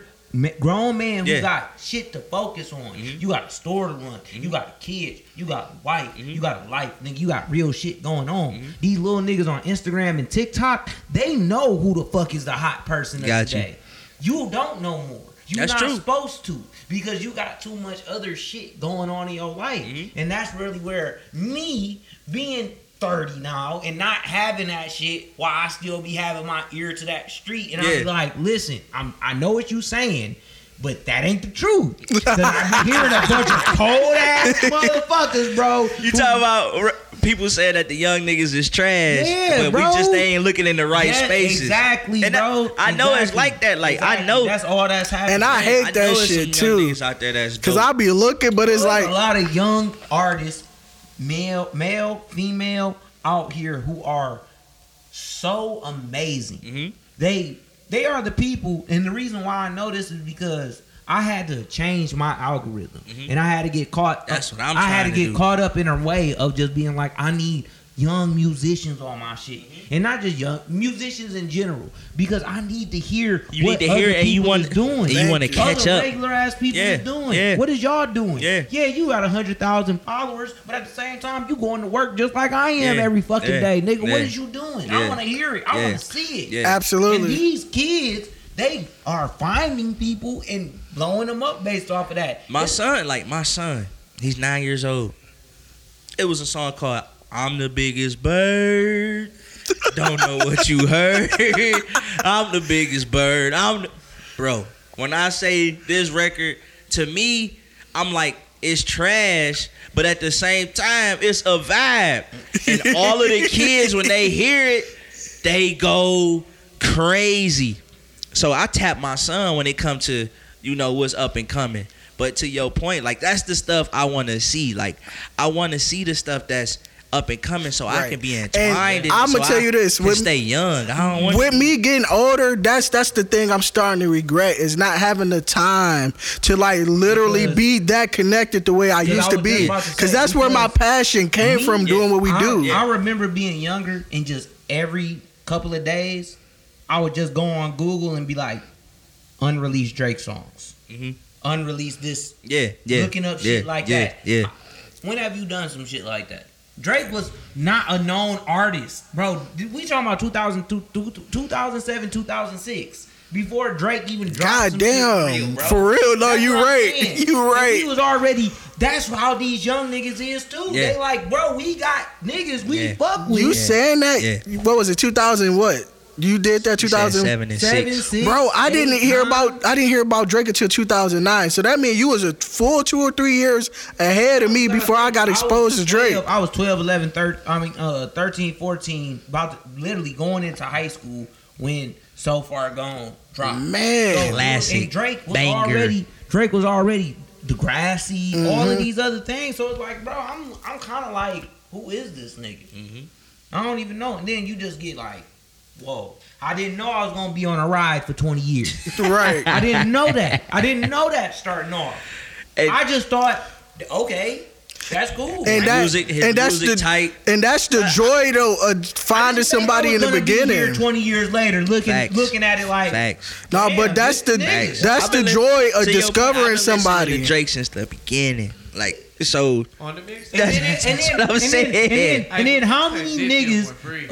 grown man who Yeah. got shit to focus on. Mm-hmm. You got a store to run. You mm-hmm. got kids. You got wife. Mm-hmm. You got a life. Nigga, you got real shit going on. These little niggas on Instagram and TikTok, they know who the fuck is the hot person of Got you. today. You don't know more. You're That's not true. supposed to because you got too much other shit going on in your life. Mm-hmm. And that's really where me being 30 now and not having that shit while I still be having my ear to that street and I be like, listen, I'm I know what you saying, But that ain't the truth. Cause been hearing a bunch of cold ass motherfuckers, bro. You talk about people saying that the young niggas is trash, Yeah, but bro. we just ain't looking in the right Yeah, spaces. Exactly, And bro. I know it's like that. Like I know, that's all that's happening. And I hate I that know shit, some too. niggas out there that's Cause dope. I be looking, but it's There's like a lot of young artists, male, male, female, out here who are so amazing. Mhm. They they are the people, and the reason why I know this is because I had to change my algorithm, and I had to get caught. Mm-hmm. That's what I'm I had to to get do. caught up in a way of just being like, I need young musicians on my shit, Mm-hmm. and not just young musicians in general, because I need to hear You what need to hear other it and you people want is doing. you want to Thank catch Other up. regular ass people Yeah, is doing. yeah. What is y'all doing? Yeah. yeah, you got a hundred thousand followers, but at the same time, you going to work just like I am Yeah, every fucking yeah, day, nigga. What yeah. is you doing? I want to hear it. I want to see it. Yeah. And absolutely. these kids, they are finding people and blowing them up based off of that. My son, like my son, he's nine years old. It was a song called "I'm the Biggest Bird." Don't know what you heard. I'm the biggest bird. I'm the... bro. When I say this record, to me, I'm like it's trash, but at the same time, it's a vibe. And all of the kids, when they hear it, they go crazy. So I tap my son when it comes to you know what's up and coming. But to your point, like that's the stuff I want to see. Like I want to see the stuff that's up and coming, so I can be And entwined. in it, I'ma so tell I you this, with- stay young. I don't want with me getting older, that's that's the thing I'm starting to regret is not having the time to like literally Because- be that connected the way I used I to be. about to Because that's where my passion came me, from doing what we I, do. I remember being younger and just every couple of days, I would just go on Google and be like, unreleased Drake songs, Mhm. unreleased this. yeah, yeah, looking up yeah, shit like yeah, that. Yeah, When have you done some shit like that? Drake was not a known artist, bro. We talking about 2000, 2007, 2006. Before Drake even dropped God some damn. for real, bro. For real, no, That's you what I'm right. You And right. He was already. That's how these young niggas is too. Yeah. They like, bro, we got niggas we Yeah. fuck with. You Yeah. saying that? Yeah. What was it? 2000 what? You did that You said 2000 seven and six. six, Bro, I didn't hear nine. about I didn't hear about Drake until 2009. So that means you was a full two or three years ahead of me before I got was exposed to Drake. 12 I was 12, 11, 13, I mean, uh, 13, 14, about to, literally going into high school when So Far Gone dropped. Man, So, Classic. And Drake was Banger. already Drake was already Degrassi, all Mm-hmm. of these other things. So it's like, bro, I'm I'm kind of like, who is this nigga? Mhm. I don't even know. And then you just get like, whoa, I didn't know I was gonna be on a ride for 20 years. right. I didn't know that. I didn't know that starting off. And- I just thought, okay, that's cool. And that, music- his and that's music the tight. and that's the uh, joy though of finding somebody in the gonna be here beginning. Twenty years later, looking Facts. looking at it like, Facts. No, but that's the this nigga. that's the joy of to your point, I've been discovering somebody. To Drake since the beginning, like so. On the mix. And then, That's and then, what I'm and then- saying. and then, and then how many niggas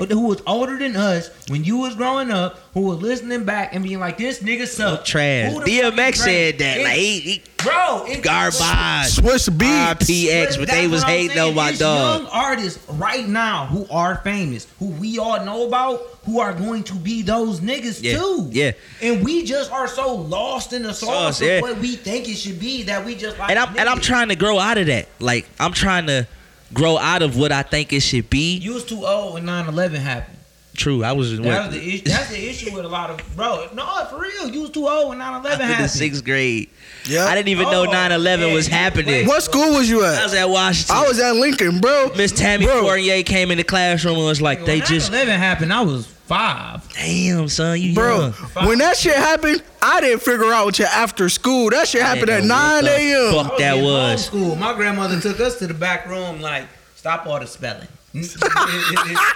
who was older than us when you was growing up who was listening back and being like, "This nigga suck." Trash. Who the fuck DMX said that. It- Like he, he bro, it, garbage. Swizz Beatz. RPX, but they was what I'm hating on my It's dog. Young artists right now who are famous, who we all know about, who are going to be those niggas Yeah, too. yeah. And we just are so lost in the sauce, Sauce, of yeah. what we think it should be that we just like. and I'm and I'm trying to grow out of that. Like I'm trying to grow out of what I think it should be. You was too old when 9/11 happened. True, I was That was the issue. That's the issue with a lot of bro. No, for real. You was too old when 9/11 after the happened. sixth grade. Yeah. I didn't even know Oh, 9/11 was happening. What school was you at? I was at Washington. I was at Lincoln, bro. Miss Tammy Bro. Fournier came in the classroom and was like, When "They just 9/11 happened. I was five. damn son, you Bro, young." when that shit happened, I didn't figure out until after school. That shit happened at 9 a.m. fuck that in was. School. My grandmother took us to the back room. Like, stop all the spelling.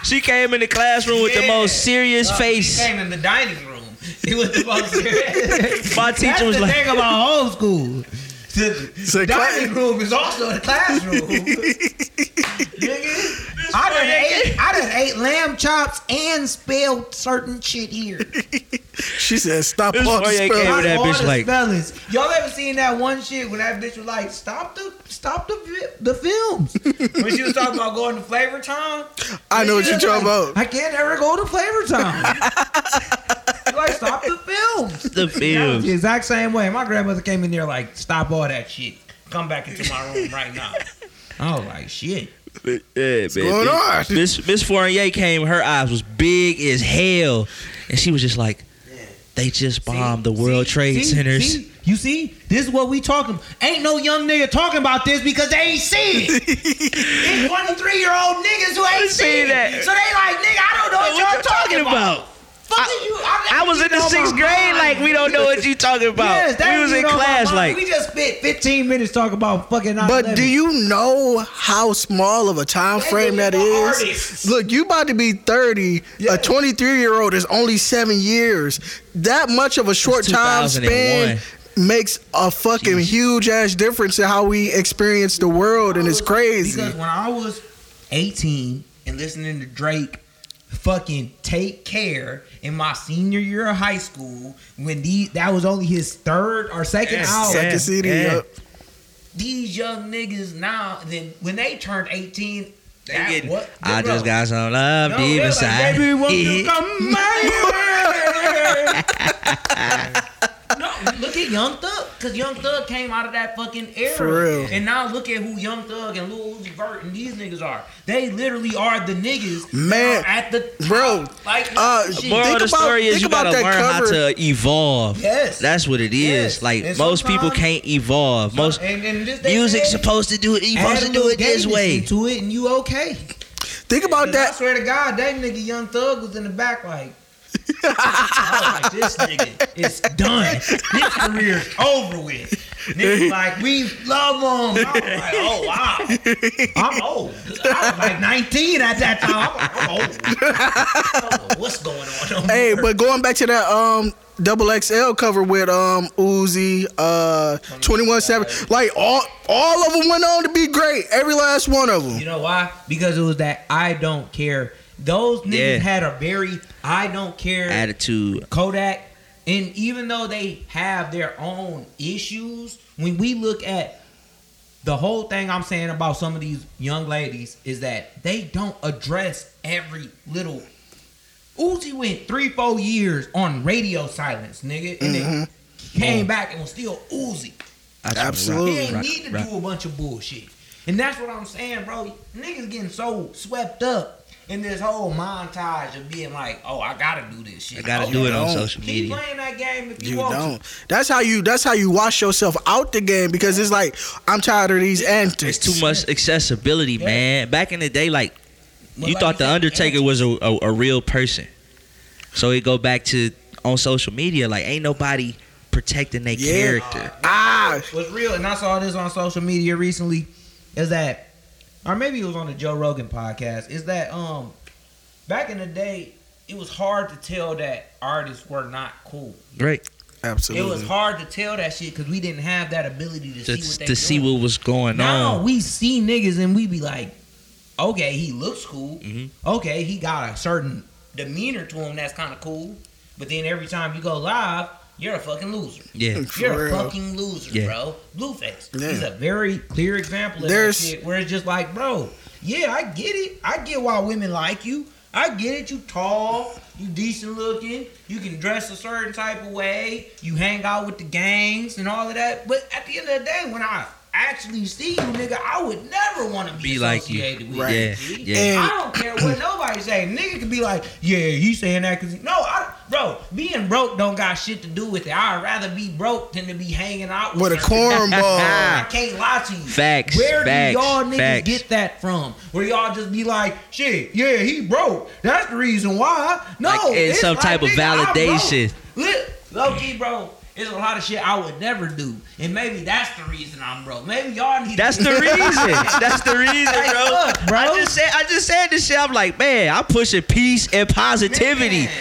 She came in the classroom with the most serious Uh, face. He came in the dining room. It was the most serious. My teacher That's was the like, thing about home school. The So dining cla- room is also the classroom. Nigga, I done ate, I done ate lamb chops and spelled certain shit here. She said, "Stop This all the Fournier came spelling." with that All bitch the like- spellings. Y'all ever seen that one shit when that bitch was like, "Stop the, stop the, the films." when she was talking about going to Flavor Town. I know what She you're talking like, about. I can't ever go to Flavor Town. like, stop the films. the films. the exact same way. My grandmother came in there like, stop all that shit. Come back into my room right now. I was like, shit. Yeah, man. going on? Miss Miss Fournier came. Her eyes was big as hell, and she was just like, "They just bombed the World See? Trade See? Centers." See? You see, this is what we talking. Ain't no young nigga talking about this because they ain't seen it. It's 23 year old niggas who ain't seen seen that. it. So they like, nigga, I don't know what, What y'all talking about. Fuck I- is you? I was in the sixth grade, like we don't know what you talking about. Yes, that we was in class, like we just spent 15 minutes talking about fucking. 9/11. But do you know how small of a time They frame that really are is? artists. Look, you about to be 30. Yeah. A 23 year old is only seven years. That much of a short time span makes a fucking Jeez. huge ass difference in how we experience the world, and it's crazy. Because when I was 18 and listening to Drake fucking take care in my senior year of high school, when the that was only his third or second Yeah, album. Second Yeah, CD. yeah. yup. These young niggas now, then when they turned 18, They that, getting- what? I bro, just got some love no, deep they're inside. Like, Baby, won't you come my way? No, look at Young Thug, cause Young Thug came out of that fucking era. For real. And now look at who Young Thug and Lil Uzi Vert and these niggas are. They literally are the niggas Man, at the top. bro, Like uh, shit. Moral Think of the about- story is think you gotta learn that how to evolve. Yes. That's what it is. Yes. Like And most people can't evolve. Most and, and this music's and supposed to do it. You add supposed to do it this gayness way. into it, and you okay. think about 'Cause I that. swear to God, that nigga Young Thug was in the back like. I was like, this nigga is done. His career's over with. Niggas like, we love him. I was like, oh wow. I'm old. I was like 19 at that time. I'm, like, I'm old. I don't know what's going on? Hey, but going back to that um double XL cover with um Uzi, uh 21 7, like all all of them went on to be great. Every last one of them. You know why? Because it was that I don't care. Those niggas Yeah. had a very I don't care Attitude. Kodak, and even though they have their own issues, when we look at the whole thing I'm saying about some of these young ladies is that they don't address every little. Uzi went three, four years on radio silence, nigga, and then mm-hmm. came mm. back and was still Uzi. Absolutely. He ain't need to right. do a bunch of bullshit. And that's what I'm saying, bro. Niggas getting so swept up in this whole montage of being like, oh, I gotta do this shit. I gotta Oh, do it on don't. social Keep playing that game if you, You want don't. That's how you. That's how you wash yourself out the game because it's like I'm tired of these antics. It's too much accessibility, Yeah. man. Back in the day, like to. you Like thought the said, Undertaker was a, a, a real person. So it go back to on social media, like ain't nobody protecting their Yeah. character. Ah, was real, and I saw this on social media recently. Is that, or maybe it was on the Joe Rogan podcast? Is that um, back in the day, it was hard to tell that artists were not cool. Right. absolutely. It was hard to tell that shit because we didn't have that ability to, see To, what they to see what was going Now on. we see niggas and we be like, okay, he looks cool. Mhm. Okay, he got a certain demeanor to him that's kind of cool. But then every time you go live, you're a fucking loser. Yeah. For You're real. a fucking loser, Yeah. bro. Blueface. Yeah. He's a very clear example of There's- that shit where it's just like, bro, yeah, I get it. I get why women like you. I get it. You tall, you decent looking, you can dress a certain type of way, you hang out with the gangs and all of that. But at the end of the day, when I actually see you, nigga, I would never want to be, Be like you. associated with Right. you. Yeah, G. yeah. I don't care what nobody say. Nigga could be like, yeah, you saying that because no, I, bro, being broke don't got shit to do with it. I'd rather be broke than to be hanging out with, with a certain- I cornball. can't lie to you. Facts, Where facts, do y'all niggas facts. get that from? Where y'all just be like, shit, yeah, he broke. That's the reason why. No, Like in it's some type of nigga, I'm validation. Look, Low key, bro. It's a lot of shit I would never do, and maybe that's the reason I'm broke. Maybe y'all need. That's to the reason. That's the reason, bro. look, bro. I just said I just said this shit. I'm like, man, I'm pushing peace and positivity. Man.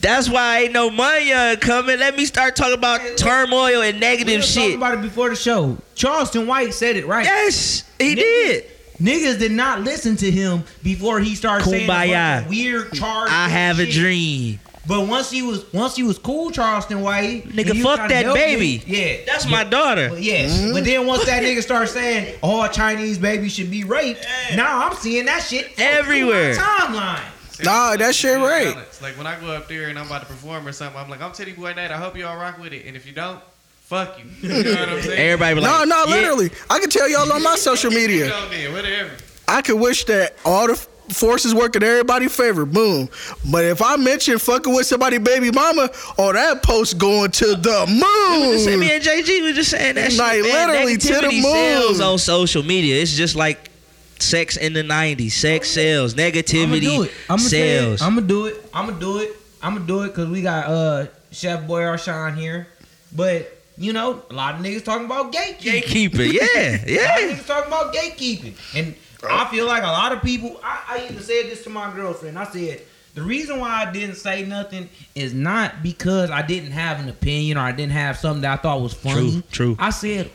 That's why ain't no money uh, coming. Let me start talking about Man, look. turmoil and We negative talking shit. about it before the show. Charleston White said it right. Yes, he Niggas- did. Niggas did not listen to him before he started saying Kumbaya. of weird charge. I have a dream. But once he was once he was cool, Charleston White, Nigga, and he was fuck that baby. niggas, yeah, That's yeah. my daughter. But yes, Mm-hmm. but then once that nigga started saying all Chinese babies should be raped, now I'm seeing that shit Everywhere. through my timeline. Nah, that shit right. Balance. Like when I go up there and I'm about to perform or something, I'm like, I'm Titty Boy Nate. I hope y'all rock with it. And if you don't, fuck you. You know what I'm saying? Everybody be No, like, no, yeah. literally. I can tell y'all on my social You media. know then, whatever. I could wish that all the forces work in everybody's favor. Boom. But if I mention fucking with somebody baby mama, oh that post going to the Say moon. me and JG was just saying that Like, shit. Man, literally to the Negativity moon. sells on social media. It's just like sex in the '90s. Sex sells. I'ma do Negativity it. I'ma say it. sells. I'ma do it. I'ma do it. I'ma do it because we got uh Chef Boy Arshawn here. But you know, a lot of niggas talking about gatekeeping. Gatekeeper. Yeah, A lot of yeah. niggas talking about gatekeeping. And I feel like a lot of people I, I even said this to my girlfriend. I said the reason why I didn't say nothing is not because I didn't have an opinion or I didn't have something that I thought was funny. True, true. I said,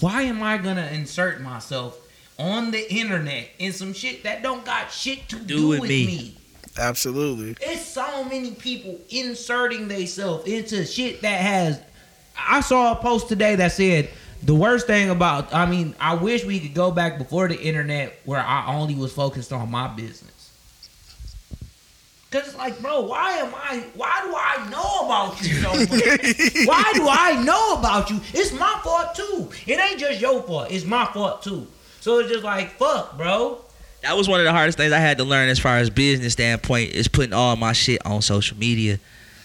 why am I gonna insert myself on the internet in some shit that don't got shit to do, with with me. me? Absolutely. It's so many people inserting themselves into shit that has. I saw a post today that said the worst thing about. I mean, I wish we could go back before the internet where I only was focused on my business. Cause it's like, bro, why am I? Why do I know about you so much? why do I know about you? It's my fault too. It ain't just your fault. It's my fault too. So it's just like, fuck, bro. That was one of the hardest things I had to learn as far as business standpoint is putting all my shit on social media.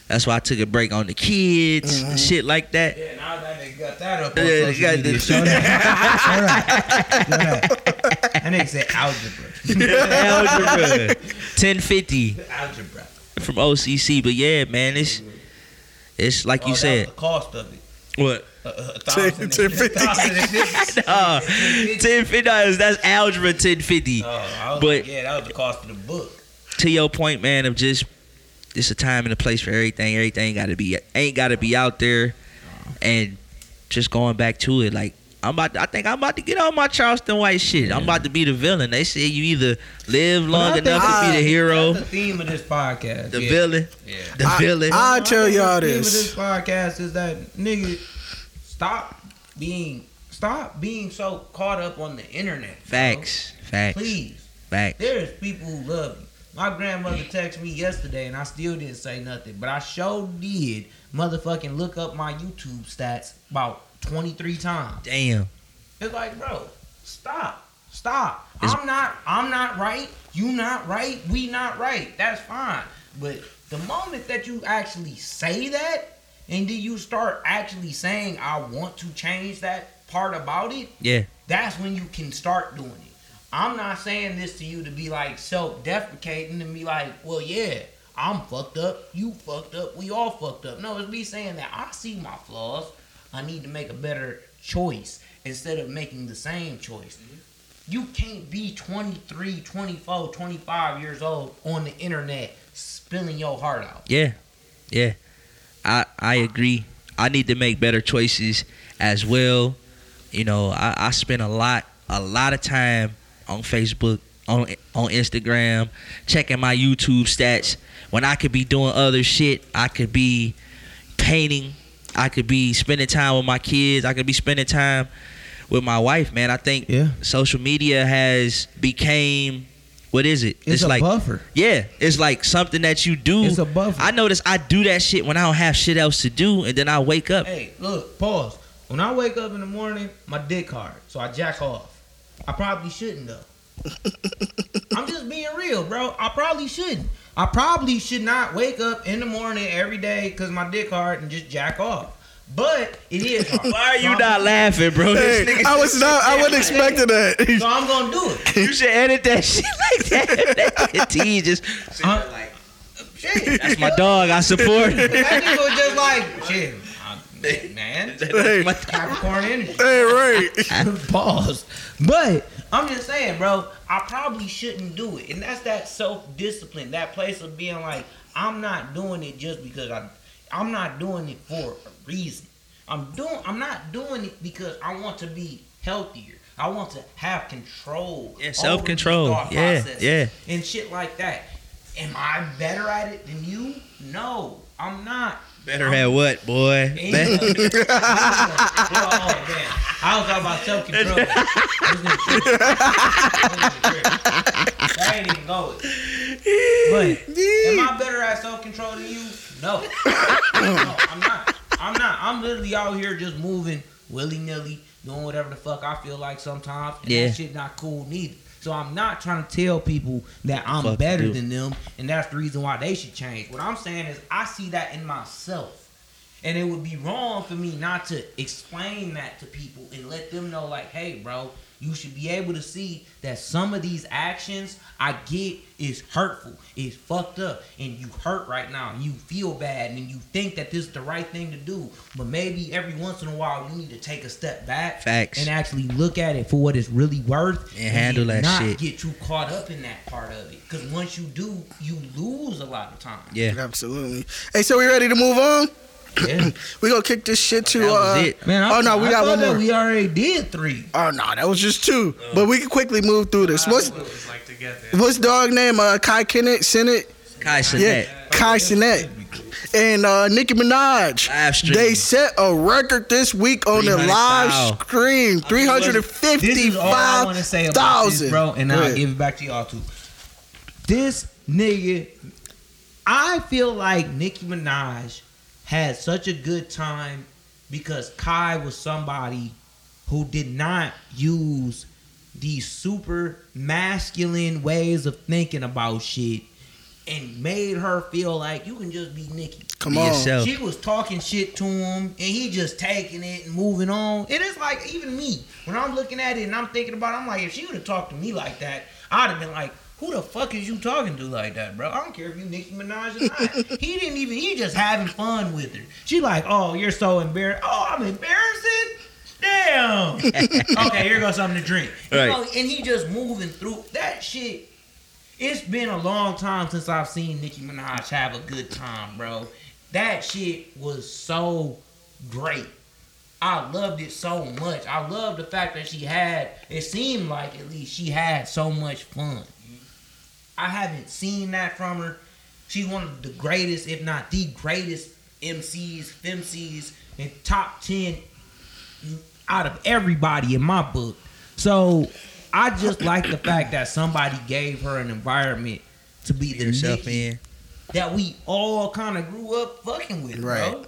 That's why I took a break on the kids and shit like that. Yeah, now that nigga got that up Yeah, on they social got media. this- Show that. Show that. Show that. That nigga said algebra. Algebra, 1050 algebra. from OCC. But yeah, man, it's it's like Oh, you that said. was the cost of it. What? A, a, a thousand Ten- and- ten fifty. thousand and fifty. Uh, 1050 dollars. That's algebra 1050. Oh, But- like, yeah, that was the cost of the book. to your point, man, of just it's a time and a place for everything. Everything got to be ain't got to be out there, and just going back to it. Like I'm about, to, I think I'm about to get on my Charleston White shit. I'm about to be the villain. They say you either live long I enough to be the hero, That's the theme of this podcast. the yeah. villain, Yeah. the I, villain. I tell y'all the theme of this. this podcast is that nigga, stop being, stop being so caught up on the internet. bro. facts, facts, Please. facts. There's people who love you. My grandmother texted me yesterday and I still didn't say nothing, but I sure did motherfucking look up my YouTube stats about 23 times. Damn. It's like, bro, stop. Stop. Is- I'm not I'm not right. You not right. We not right. That's fine. But the moment that you actually say that and then you start actually saying I want to change that part about it, Yeah, that's when you can start doing it. I'm not saying this to you to be like self-deprecating and be like, well, yeah, I'm fucked up, you fucked up, we all fucked up. No, it's me saying that I see my flaws. I need to make a better choice instead of making the same choice. Mm-hmm. You can't be 23, 24, 25 years old on the internet spilling your heart out. yeah, yeah. I I agree. I need to make better choices as well. You know, I, I spend a lot a lot of time on Facebook, on on Instagram, checking my YouTube stats. When I could be doing other shit, I could be painting. I could be spending time with my kids. I could be spending time with my wife. Man, I think Yeah. social media has became what is it? It's, a like buffer. yeah, it's like something that you do. It's a buffer. I notice I do that shit when I don't have shit else to do, and then I wake up. Hey, look, pause. When I wake up in the morning, my dick hard, so I jack off. I probably shouldn't though. I'm just being real, bro. I probably shouldn't. I probably should not wake up in the morning every day because my dick hard and just jack off. But it is hard. Why are So you I'm- not laughing, bro? Hey, I was not. I wasn't expecting that. So I'm gonna do it. you should edit that shit like that. that T just Uh, Shit. that's my dog. I support. That nigga was just like, shit, man. Hey, Capricorn energy. hey, right. Pause. But I'm just saying, bro, I probably shouldn't do it. And that's that self discipline, that place of being like, I'm not doing it just because I I'm not doing it for a reason. I'm doing I'm not doing it because I want to be healthier. I want to have control. Yeah, self-control. Yeah, processes yeah. And shit like that. Am I better at it than you? No, I'm not. Better have what, boy? Ain't Bet- no- oh. I was talking about self control. I ain't even going. But am I better at self control than you? No. no, I'm not. I'm not. I'm literally out here just moving willy nilly, doing whatever the fuck I feel like sometimes. And Yeah. that shit not cool neither. So I'm not trying to tell people that I'm Fuck better you. than them, and that's the reason why they should change. What I'm saying is I see that in myself. And it would be wrong for me not to explain that to people and let them know, like, hey, bro, you should be able to see that some of these actions I get is hurtful, is fucked up, and you hurt right now, and you feel bad, and you think that this is the right thing to do. But maybe every once in a while you need to take a step back Facts. and actually look at it for what it's really worth And handle that not shit. get too caught up in that part of it. Because once you do, you lose a lot of time. Yeah. Absolutely. Hey, so we ready to move on? Yeah. We gonna kick this shit to. That was uh, it. Man, I, oh no, we I got one more. We already did three. Oh no, that was just two. But we can quickly move through this. What's It was like together. what's dog name? Uh, Kai Kennett, Cenat. Kai Yeah, Kai Cenat. And uh, Nicki Minaj. Live stream. They set a record this week on the 300,000. live stream. Three hundred and This is all I want to say about this, thousand, bro, and I'll give it back to y'all too. This nigga, I feel like Nicki Minaj had such a good time because Kai was somebody who did not use these super masculine ways of thinking about shit and made her feel like you can just be Nicki. Come Be on. yourself. She was talking shit to him, and he just taking it and moving on. It is like even me when I'm looking at it and I'm thinking about, it, I'm like, if she would have talked to me like that, I'd have been like, who the fuck is you talking to like that, bro? I don't care if you Nicki Minaj or not. he didn't even. He just having fun with her. She like, oh, you're so embarrassed. Oh, I'm embarrassing. Damn. okay, here goes something to drink. You Right. know, and he just moving through that shit. It's been a long time since I've seen Nicki Minaj have a good time, bro. That shit was so great. I loved it so much. I love the fact that she had, it seemed like at least she had so much fun. I haven't seen that from her. She's one of the greatest, if not the greatest MCs, FemCs, and top 10 out of everybody in my book. So I just like the fact that somebody gave her an environment to be the Yourself Nicki in. that we all kind of grew up fucking with, Right. bro.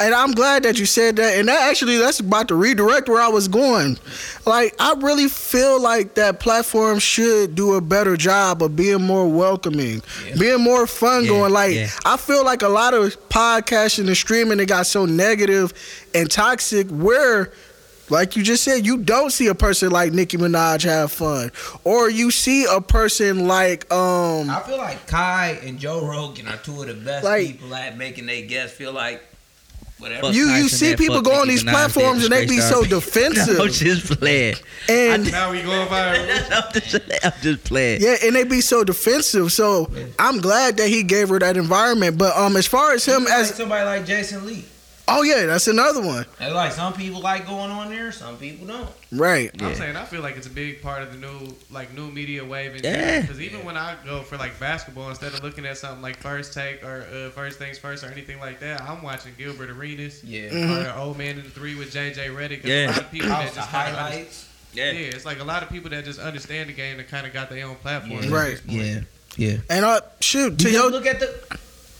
And I'm glad that you said that. And that actually, that's about to redirect where I was going. Like, I really feel like that platform should do a better job of being more welcoming, being more fun Yeah, going. Like, yeah. I feel like a lot of podcasting and streaming, it got so negative and toxic where. Like you just said, you don't see a person like Nicki Minaj have fun, or you see a person like um I feel like Kai and Joe Rogan are two of the best Like- people at making their guests feel like whatever. You you see people go on these platforms and they be so defensive I'm just playing. and Now we going viral. I'm just, I'm just playing. Yeah, and they be so defensive. So I'm glad that he gave her that environment. But um, as far as him like as somebody like Jason Lee. Oh yeah, that's another one. And like some people like going on there, some people don't. Right. I'm saying I feel like it's a big part of the new like new media wave. Yeah. Because even when I go for like basketball, instead of looking at something like First Take or uh, First Things First or anything like that, I'm watching Gilbert Arenas Yeah. or the Old Man and the Three with JJ Redick. 'cause Yeah. A lot of people that just of kinda under- highlights. yeah. it's like a lot of people that just understand the game that kind of got their own platform. Yeah. Right. Yeah. Yeah. And uh, shoot to Because your look at the.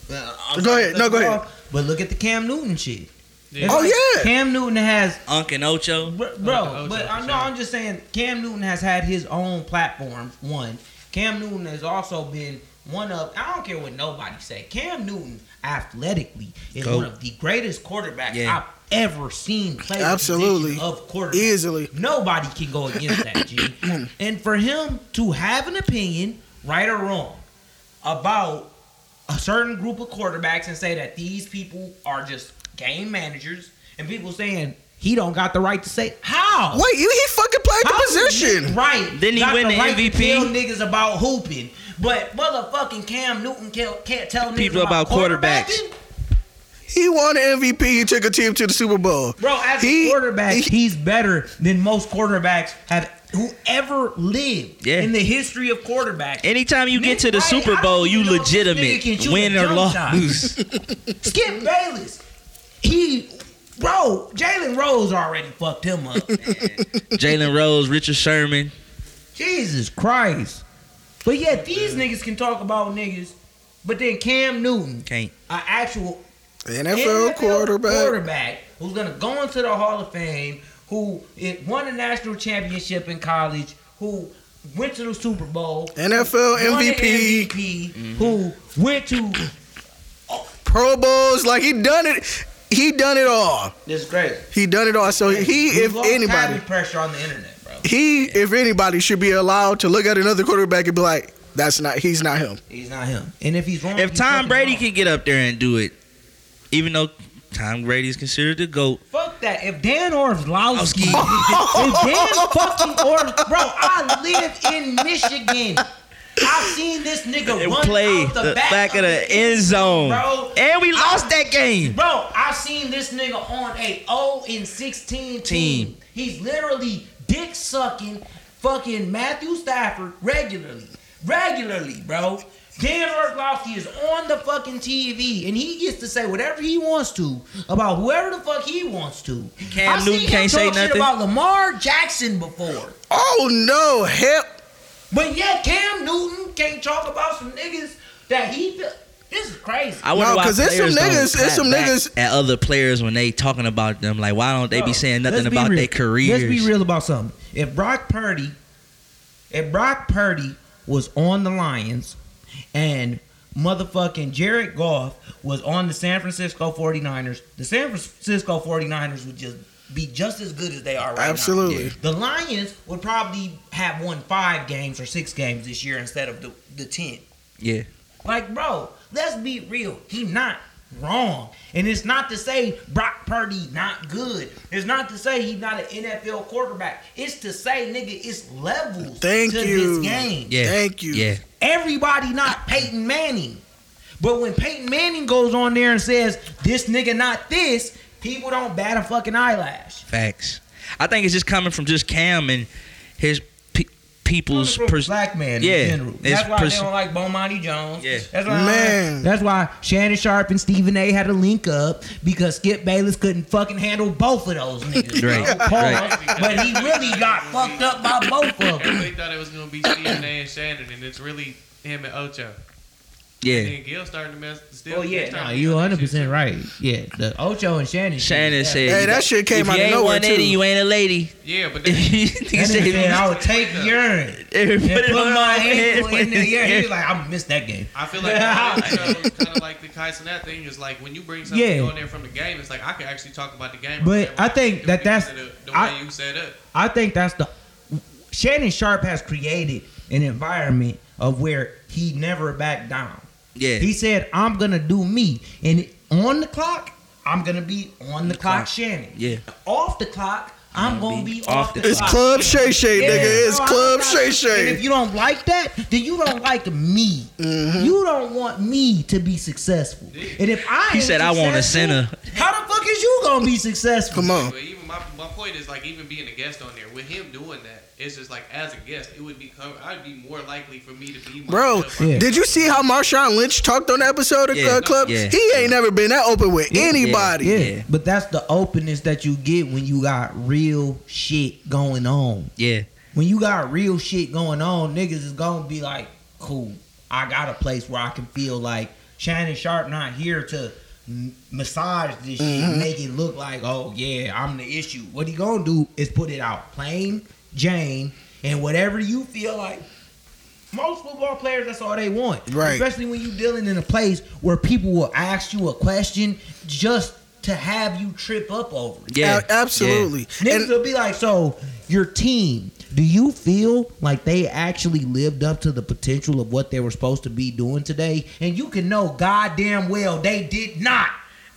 Well, I'm Go ahead. No, go you ahead. Off, But look at the Cam Newton shit. Yeah. Oh, like yeah. Cam Newton has Unc and Ocho. Bro, Ocho, but for I know sure. I'm just saying Cam Newton has had his own platform. One, Cam Newton has also been one of I don't care what nobody say. Cam Newton athletically is Go. one of the greatest quarterbacks Yeah. I've ever seen play Absolutely. of quarterback. Easily. Nobody can go against that, G. and for him to have an opinion, right or wrong, about a certain group of quarterbacks and say that these people are just game managers, and people saying he don't got the right to say how. wait, you he fucking played How the position. Nick Wright. Didn't he got win the right to MVP? Tell niggas about hooping, but motherfucking Cam Newton can't, can't tell niggas People about quarterbacks. quarterbacking? He won the MVP. He took a team to the Super Bowl. Bro, as He- a quarterback, he- he's better than most quarterbacks have who ever lived Yeah. in the history of quarterbacks. Anytime you get to the Nick Wright, Super Bowl, you even know if this nigga can legitimate, win or jump shot. lose. Skip Bayless, he, bro, Jalen Rose already fucked him up. Jalen Rose, Richard Sherman. Jesus Christ. But yet these niggas can talk about niggas, but then Cam Newton, Can't. an actual NFL, quarterback. quarterback who's gonna go into the Hall of Fame, who it won a national championship in college, who went to the Super Bowl, NFL won MVP, MVP, Mm-hmm. who went to Pro Bowls. Like he done it. He done it all. this great. He done it all. So he, if anybody, pressure on the internet, bro. he, if anybody, should be allowed to look at another quarterback and be like, "That's not. He's not him." He's not him. And if he's wrong, If he's Tom Brady wrong. can get up there and do it, even though Tom Brady is considered the goat, Fuck that. If Dan Orlovsky, if Dan fucking Orlovsky, bro, I live in Michigan. I've seen this nigga run play out the, the back, back of the end zone, bro. and we lost that game. Bro, I've seen this nigga on a 0 and 16 team. Team. He's literally dick sucking fucking Matthew Stafford regularly. Regularly, bro. Dan Orlovsky is on the fucking TV and he gets to say whatever he wants to about whoever the fuck he wants to. Cam I've Newton can't say talk shit nothing? about Lamar Jackson before. Oh no, hip. But yet Cam Newton can't talk about some niggas that he feel. This is crazy. I wonder No, why 'cause it's some players don't niggas- it's some niggas- at other players when they talking about them. Like, why don't they be saying nothing be about real. their careers? Let's be real about something. If Brock Purdy, if Brock Purdy was on the Lions and motherfucking Jared Goff was on the San Francisco 49ers, the San Francisco 49ers would just be just as good as they are right now. Absolutely. The Lions would probably have won five games or six games this year instead of the, the 10. Yeah, Like, bro, let's be real. He not wrong. And it's not to say Brock Purdy not good. It's not to say he's not an NFL quarterback. It's to say, nigga, it's levels Thank to you. this game. yeah. Thank you. Yeah, Everybody not Peyton Manning. But when Peyton Manning goes on there and says, this nigga not this, people don't bat a fucking eyelash. facts. I think it's just coming from just Cam and his pe- people's Coming pers- black man yeah, in general. it's That's why pers- they don't like Bomani Jones. Yeah. That's why Man. That's why Shannon Sharpe and Stephen A. had to link up because Skip Bayless couldn't fucking handle both of those niggas. Right, bro. Pause. right. But he really got fucked up by both of them. Everybody thought it was gonna be Stephen A. and Shannon, and it's really him and Ocho. And yeah. then Gil starting to mess. Still, Oh yeah, they no, you do that 100 shit, percent too. right. Yeah, the Ocho and Shannon. shit, Shannon yeah. said, Hey, that shit came if out you of ain't nowhere 180, too. you ain't a lady. Yeah, but he then, That said, nigga I would take urine Put and it put on my my ankle head. in the air. He was like, I'm gonna miss that game. I feel like kind of like the Kai that thing is like when you bring something Yeah. on there from the game, it's like I can actually talk about the game. But or I think that that's- the, the I- way you set up. I think that's the Shannon Sharpe has created an environment of where he never backed down. Yeah. He said, "I'm gonna do me," and on the clock, I'm gonna be on the clock, clock. Shannon. Yeah. Off the clock, I'm gonna be, off the, clock. It's clock. Club Shay Shay, Yeah, nigga. It's no, Club not- Shay And Shay. if you don't like that, then you don't like me. Mm-hmm. You don't want me to be successful. And if I He said, "I want a successful, center." How the fuck is you gonna be successful? Come on. But even my, my point is like even being a guest on there with him doing that, it's just like as a guest, it would become I'd be more likely for me to be Bro. Yeah. did you see how Marshawn Lynch talked on the episode of Yeah, uh, Club? yeah. He ain't never been that open with Yeah, anybody. Yeah. Yeah. but that's the openness that you get when you got real shit going on. Yeah. When you got real shit going on, niggas is gonna be like, cool. I got a place where I can feel like Shannon Sharpe not here to massage this shit, and make it look like, oh yeah, I'm the issue. What he gonna do is put it out plain Jane, and whatever you feel like. Most football players, that's all they want. Right. Especially when you're dealing in a place where people will ask you a question just to have you trip up over it. Yeah. A- absolutely. Niggas And will be like, so your team, do you feel like they actually lived up to the potential of what they were supposed to be doing today? And you can know goddamn well they did not.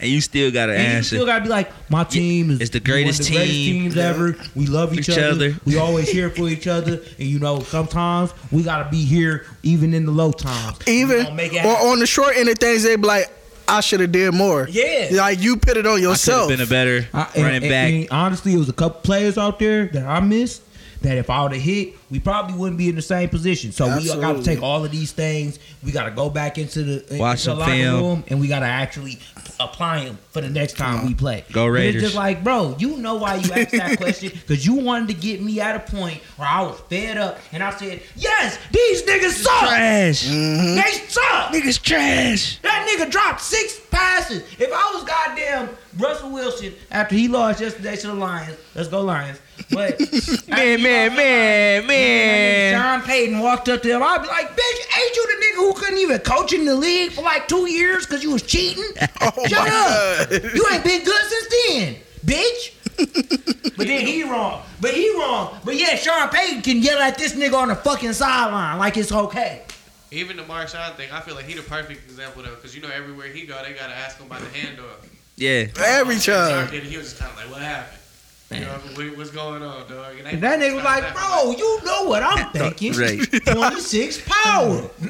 And you still got to And you still gotta be like, my team is it's the one of greatest team. teams ever. We love each, Each other. other. We always here for each other. And you know, sometimes we gotta be here even in the low times. Even make it or on the short end of things, they be like, I should have did more. Yeah. Like you put it on I yourself. been a better I- and- running and- back. and honestly, it was a couple players out there that I missed that if I would have hit, we probably wouldn't be in the same position. So we got to take all of these things. We got to go back into the, Watch into the locker film. room, and we got to actually apply them for the next time we play. Go But Raiders. It's just like, bro, you know why you asked that question? Because you wanted to get me at a point where I was fed up, and I said, yes, these niggas suck. Trash. Mm-hmm. They suck. Niggas trash. That nigga dropped six passes. If I was goddamn Russell Wilson after he lost yesterday to the Lions, let's go Lions. But Man, man, man, man. John Payton walked up to him. I'd be like, bitch, ain't you the nigga who couldn't even coach in the league for like two years because you was cheating? Oh Shut up. You ain't been good since then, bitch. but then he wrong. But he wrong. But yeah, Sean Payton can yell at this nigga on the fucking sideline like it's okay. Even the Marshawn thing, I feel like he the perfect example though, because you know everywhere he go, they gotta ask him about the handoff. Yeah. Every time. He was just kind of like, "What happened? You know, what- what's going on, dog?" And And that nigga was like, bro, oh, you know what I'm thinking. Right. 26 power.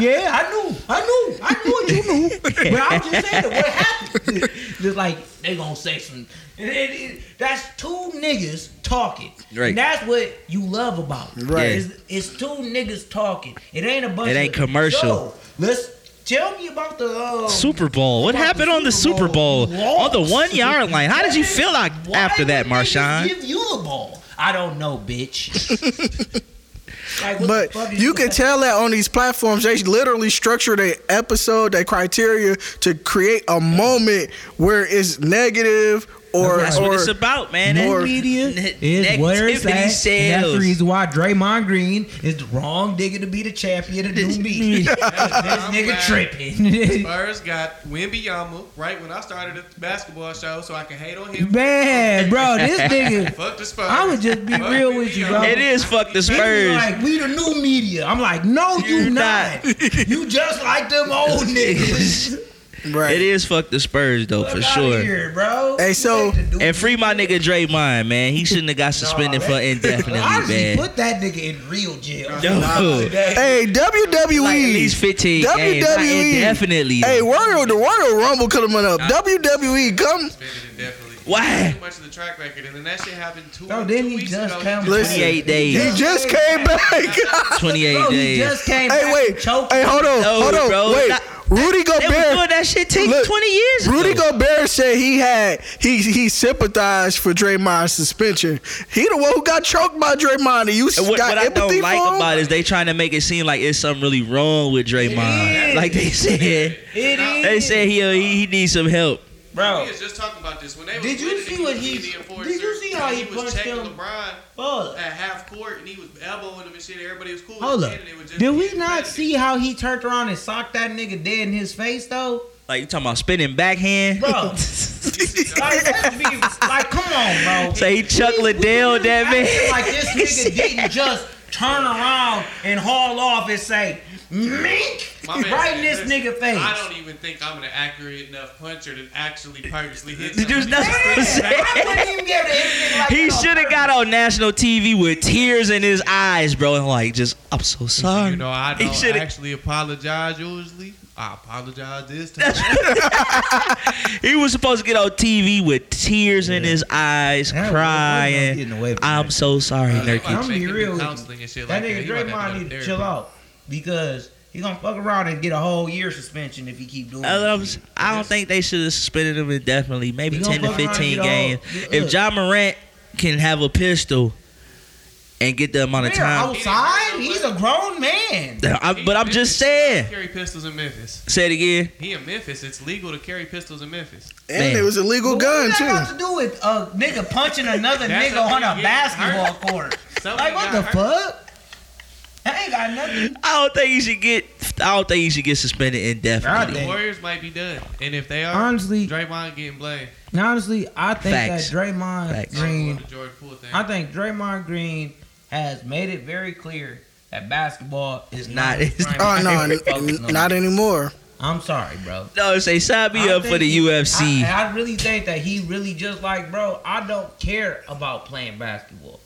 yeah, I knew. I knew. I knew what you knew. But I'm just saying, what happened? Just like, they gonna say some. and it- it- that's two niggas talking. Right. And that's what you love about it. Right. It's, it's two niggas talking. It ain't a bunch It ain't of, commercial. So, let's tell me about the uh, Super Bowl. What about happened on the Super Bowl? You On the one yard line. How did you feel like Why after that, would niggas Marshawn? Give you the ball. I don't know, bitch. Like, But the fuck is you can that? tell that on these platforms, they literally structure their episode, their criteria to create a moment where it's negative or That's That's what or it's about, man. New That- media ne- is where it's negativity at. And that's the reason why Draymond Green is the wrong nigga to be the champion of new media. this I'm nigga glad tripping. Spurs got Wembanyama right when I started the basketball show, so I can hate on him. Man, bro, this nigga. Fuck the Spurs. I'ma just be Fuck real with you, bro. It is fuck the Spurs. like, we the new media. I'm like, no, you You not. you just like them old niggas. Right. It is fuck the Spurs though, Fuck for outta sure. Here, bro. Hey, so- You ain't the new And free my nigga Draymond, man. He shouldn't have got suspended for indefinitely, Honestly, man. put that nigga in real jail. Dude. Hey, WWE. Like at least 15 games. Not WWE. indefinitely. Hey, though. Royal, the Royal Rumble could have coming up. WWE, come. Suspended indefinitely. Why? Too much of the track record, and then that shit happened two, No, two he weeks just ago. come- Listen. 28 days. He just came back. 28 Bro, he days. just came hey, back wait. from choking. Hey, hold on. No, hold on. bro. Wait. That- Rudy They was doing Gobert. that shit take Look, 20 years Rudy ago. Gobert said he had he he sympathized for Draymond's suspension. He the one who got choked by Draymond. And you And what, got what I don't like him? about it is they trying to make it seem like it's something really wrong with Draymond. is. Like they said, It is. they said he uh, he, he needs some help. bro. We was just talking about this when they Did you see what he- being the did you see how and he was punched checking him? LeBron Fuck. at half court and he was elbowing him and shit. Everybody was cool. Hold with up. it, and it was just Did we not see how he turned around and socked that nigga dead in his face though? Like you talking about spinning backhand? Bro. Like, be, like come on, bro. Say he Chuck Liddell, that acting man. Like this nigga didn't just turn around and haul off and say, mink, My man right in this nigga face. I don't even think I'm an accurate enough puncher to actually purposely hit. Did you somebody." not- Man, I wouldn't even be able to hit a nigga like He should have got on national TV with tears in his eyes, bro, and like just I'm so sorry. You know, I don't shoulda- actually apologize usually. I apologize this time. He was supposed to get on TV with tears in his eyes, That crying. getting away I'm so sorry, Uh, Nurkic. I'm gonna be real with you. counseling and shit That like nigga that. He about to Draymond need to chill out because he gonna fuck around and get a whole year suspension if he keep doing I, that. was- I don't think they should have suspended him indefinitely. Maybe 10 to fuck around and 15 get games. look. If John Morant can have a pistol and get the amount of time, outside. He's a grown man. I, but I'm in just saying. Carry pistols in Memphis. Say it again. He in Memphis. It's legal to carry pistols in Memphis. And Man. it was a legal But gun what too. have to do with a nigga punching another nigga a on a basketball hurt. court? Somebody Like what the hurt. fuck? That ain't got nothing. I don't think he should get. I don't think he should get suspended indefinitely. The Warriors might be done, and if they are, Honestly- Draymond getting blamed. Honestly, I think Facts. that Draymond Facts. Green The George Poole thing. I think Draymond Green has made it very clear that basketball is Not- not. Oh, his it's primary Oh no, n- not anymore. I'm sorry, bro. No, say sign me I up for the he- UFC. I, I really think that he really just like, bro. I don't care about playing basketball.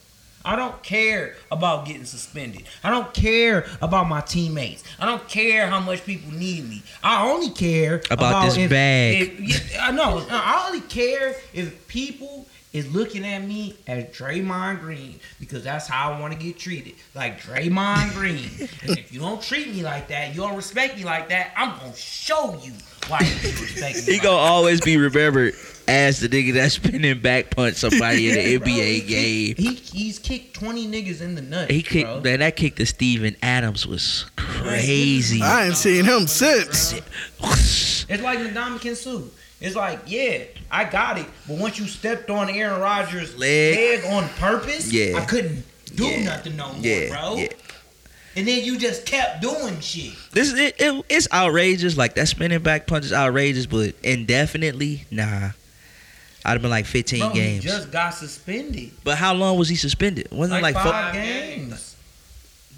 I don't care about getting suspended. I don't care about my teammates. I don't care how much people need me. I only care About this if, bag. If, I know. I only care if people is looking at me as Draymond Green because that's how I want to get treated, like Draymond Green. and if you don't treat me like that, you don't respect me like that, I'm gonna show you why you respect me. He like gonna always be remembered as the nigga that's spinning back punch somebody in the NBA game. He he's kicked twenty niggas in the nuts. He kicked bro. man, that kick to Steven Adams was crazy. I ain't seen him since. It's like Ndamukong Suh. It's like, yeah, I got it, but once you stepped on Aaron Rodgers' Leg. leg, on purpose, Yeah. I couldn't do Yeah. nothing no more, Yeah, bro. yeah. And then you just kept doing shit. This is it, it, it's outrageous. Like that spinning back punch is outrageous, but indefinitely, nah. I'd have been like 15 Bro, games. he just got suspended. but how long was he suspended? Wasn't Like, it like four? five four- games.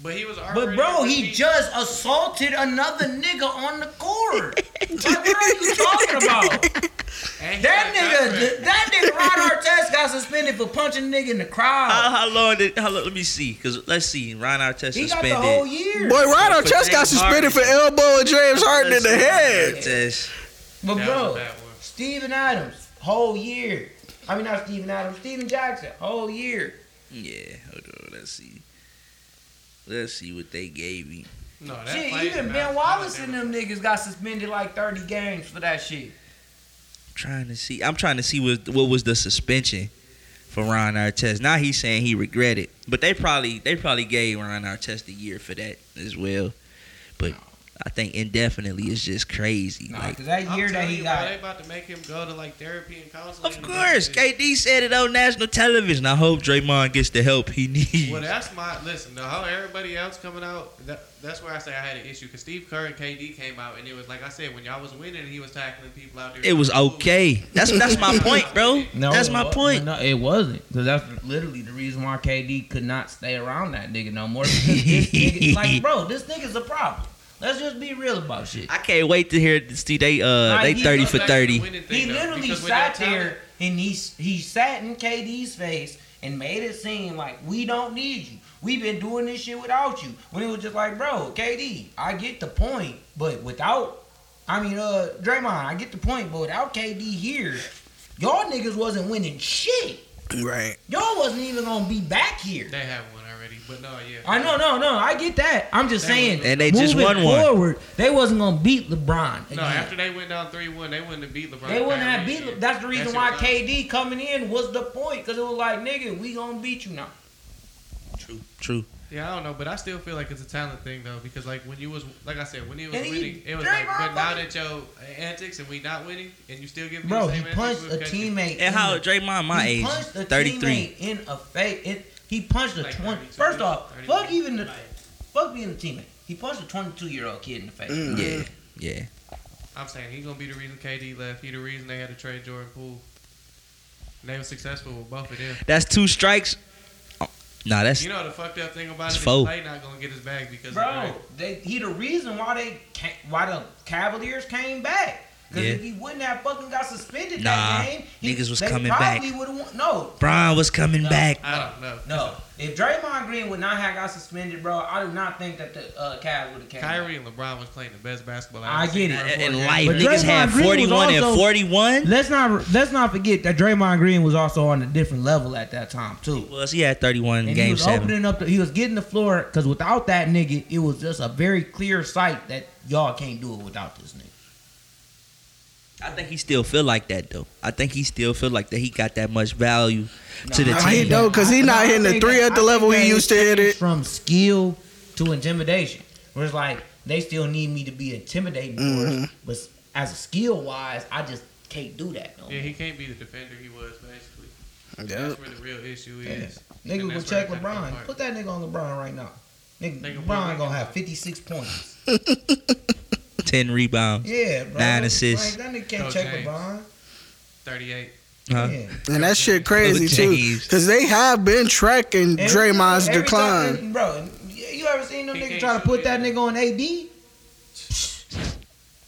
But he was But bro, he just assaulted another nigga on the court. like, what are you talking about? And he That got nigga, that nigga Ron Artest got suspended for punching a nigga in the crowd. How, how long did? How long, let me see, cause let's see. Ron Artest he got the whole year. Boy, Ryan For Artest got James suspended for elbowing James Harden in the see, head. Artest. But That bro, was a bad one. Steven Adams, whole year. I mean, not Steven Adams, Steven Jackson, whole year. Yeah, hold on. Let's see. Let's see what they gave him. No, that Shit, even Ben not- Wallace and them niggas got suspended like 30 games for that shit. trying to see. I'm trying to see what what was the suspension for Ron Artest. Now he's saying he regretted, but they probably they probably gave Ron Artest a year for that as well. But I think indefinitely is just crazy. Nah, like, cause that I'm year that he you, got. they about to make him go to like therapy and counseling. of course. KD said it on national television. I hope Draymond gets the help he needs. Well, that's my listen. The how everybody else coming out, that, that's where I say I had an issue because Steve Kerr and KD came out and it was like I said when y'all was winning, he was tackling people out there. it was Cool. okay. That's that's my point, bro. No, that's my point. No, it wasn't. Because that's literally the reason why KD could not stay around that nigga no more. Because this nigga, like, bro, this nigga's a problem. Let's just be real about shit. I can't wait to hear see they uh Like, they thirty for Back to the thirty. winning He thing, though, literally sat there and he he sat in KD's face and made it seem like we don't need you. We've been doing this shit without you. When it was just like, bro, KD, I get the point, but without, I mean, uh, Draymond, I get the point, but without KD here, y'all niggas wasn't winning shit. Right. Y'all wasn't even gonna be back here. They have one already, but no, yeah. I know, no, no, I get that. I'm just They saying, was- And they just moving won one. forward, they wasn't gonna beat LeBron. Again. No, after they went down three one, they wouldn't have beat LeBron. They wouldn't have beat. Le- That's the reason That why shit was KD coming in was the point, because it was like, nigga, we gonna beat you now. True, true. Yeah, I don't know, but I still feel like it's a talent thing though, because like when you was, like I said, when he was And he- winning, it was like, but now that your antics and we not winning, and you still give Bro, the he punched a we'll catch you. teammate. And how the- Draymond my he age, punched a thirty three. teammate in a face. It, he punched a Like twenty. 32, First off, 32. fuck even the, fuck being a teammate. He punched a twenty-two year old kid in the face. Mm. Yeah, yeah. I'm saying he gonna be the reason KD left. He the reason they had to trade Jordan Poole. And they were successful with both of them. That's two strikes. Oh, nah, that's You know the fucked up thing about It's it is four. Clay not gonna get his bag because Bro, Dre. they, he the reason why they why the Cavaliers came back. Because Yeah. if he wouldn't have fucking got suspended Nah, that game, he, niggas was they coming probably back. would've won- No, Bron was coming No. back. I don't know. no. If Draymond Green would not have got suspended, bro, I do not think that the uh, Cavs would have came. back. Kyrie and LeBron was playing the best basketball. I've I get it. for In life, But niggas had Draymond Green was forty one and also- forty one. Let's not let's not forget that Draymond Green was also on a different level at that time too. He Was he had thirty one And he was seven? opening up. The, he was getting the floor because without that nigga, it was just a very clear sight that y'all can't do it without this nigga. I think he still feel like that though. I think he still feel like that he got that much value to the Nah, team. he don't, 'cause he not hitting the three that- at the I level he used to hit it. From skill to intimidation, where it's like they still need me to be intimidating, for Mhm. us, but as a skill wise, I just can't do that. No Yeah, he can't be the defender he was basically. Yeah. That's where the real issue Yeah. is. Nigga And will check it kinda come LeBron. Put that nigga on LeBron right now. Nigga, Nigga, LeBron gonna have 56 points. Ten rebounds. Yeah, bro. Nine assists. Like, that nigga can't check James. LeBron. Thirty-eight. Huh? Yeah. And that shit crazy too, because they have been tracking And Draymond's decline. time- bro. You ever seen them He niggas try to shoot put that nigga on AD?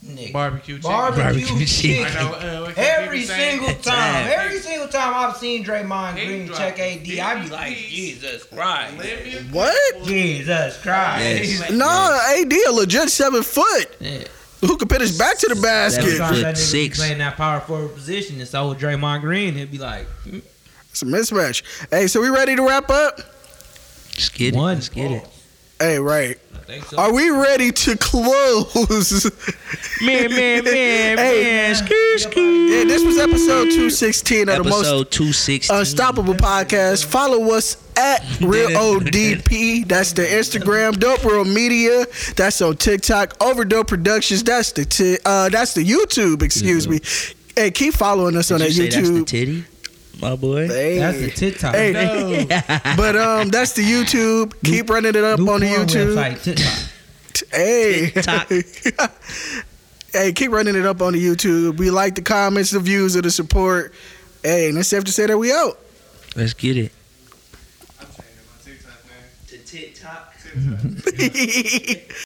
Nigga. Barbecue chicken. Barbecue, Barbecue chicken. I know, uh, Every single time, Damn. every single time I've seen Draymond He Green check AD, I be like. Jesus Christ, What? Jesus Christ. Yes. No, AD a legit seven foot Yeah. who could put his back to the basket. Seven foot that six. playing that power forward position, and so with Draymond Green, he'd be like, mm, It's a mismatch. Hey, so we ready to wrap up? Let's get it. One. Let's get it. Hey, right. I think so. Are we ready to close? Man, man, man, Hey. man. Ski, ski. yeah, this was episode 216 of the most Episode 216. Unstoppable podcast. Follow us at Real ODP. That's the Instagram. Dope World Media. That's on TikTok. Overdope Productions. That's the ti- uh, that's the YouTube. Excuse me. Hey, keep following us on Did that you say that's the YouTube. Titty, my boy? Hey. That's the TikTok. Hey. No. but um, that's the YouTube. Keep running it up New on the porn YouTube. website, TikTok. Hey. TikTok. hey, keep running it up on the YouTube. We like the comments, the views, and the support. Hey, and it's safe to say that we out. Let's get it. I'm changing my TikTok name. To TikTok. TikTok.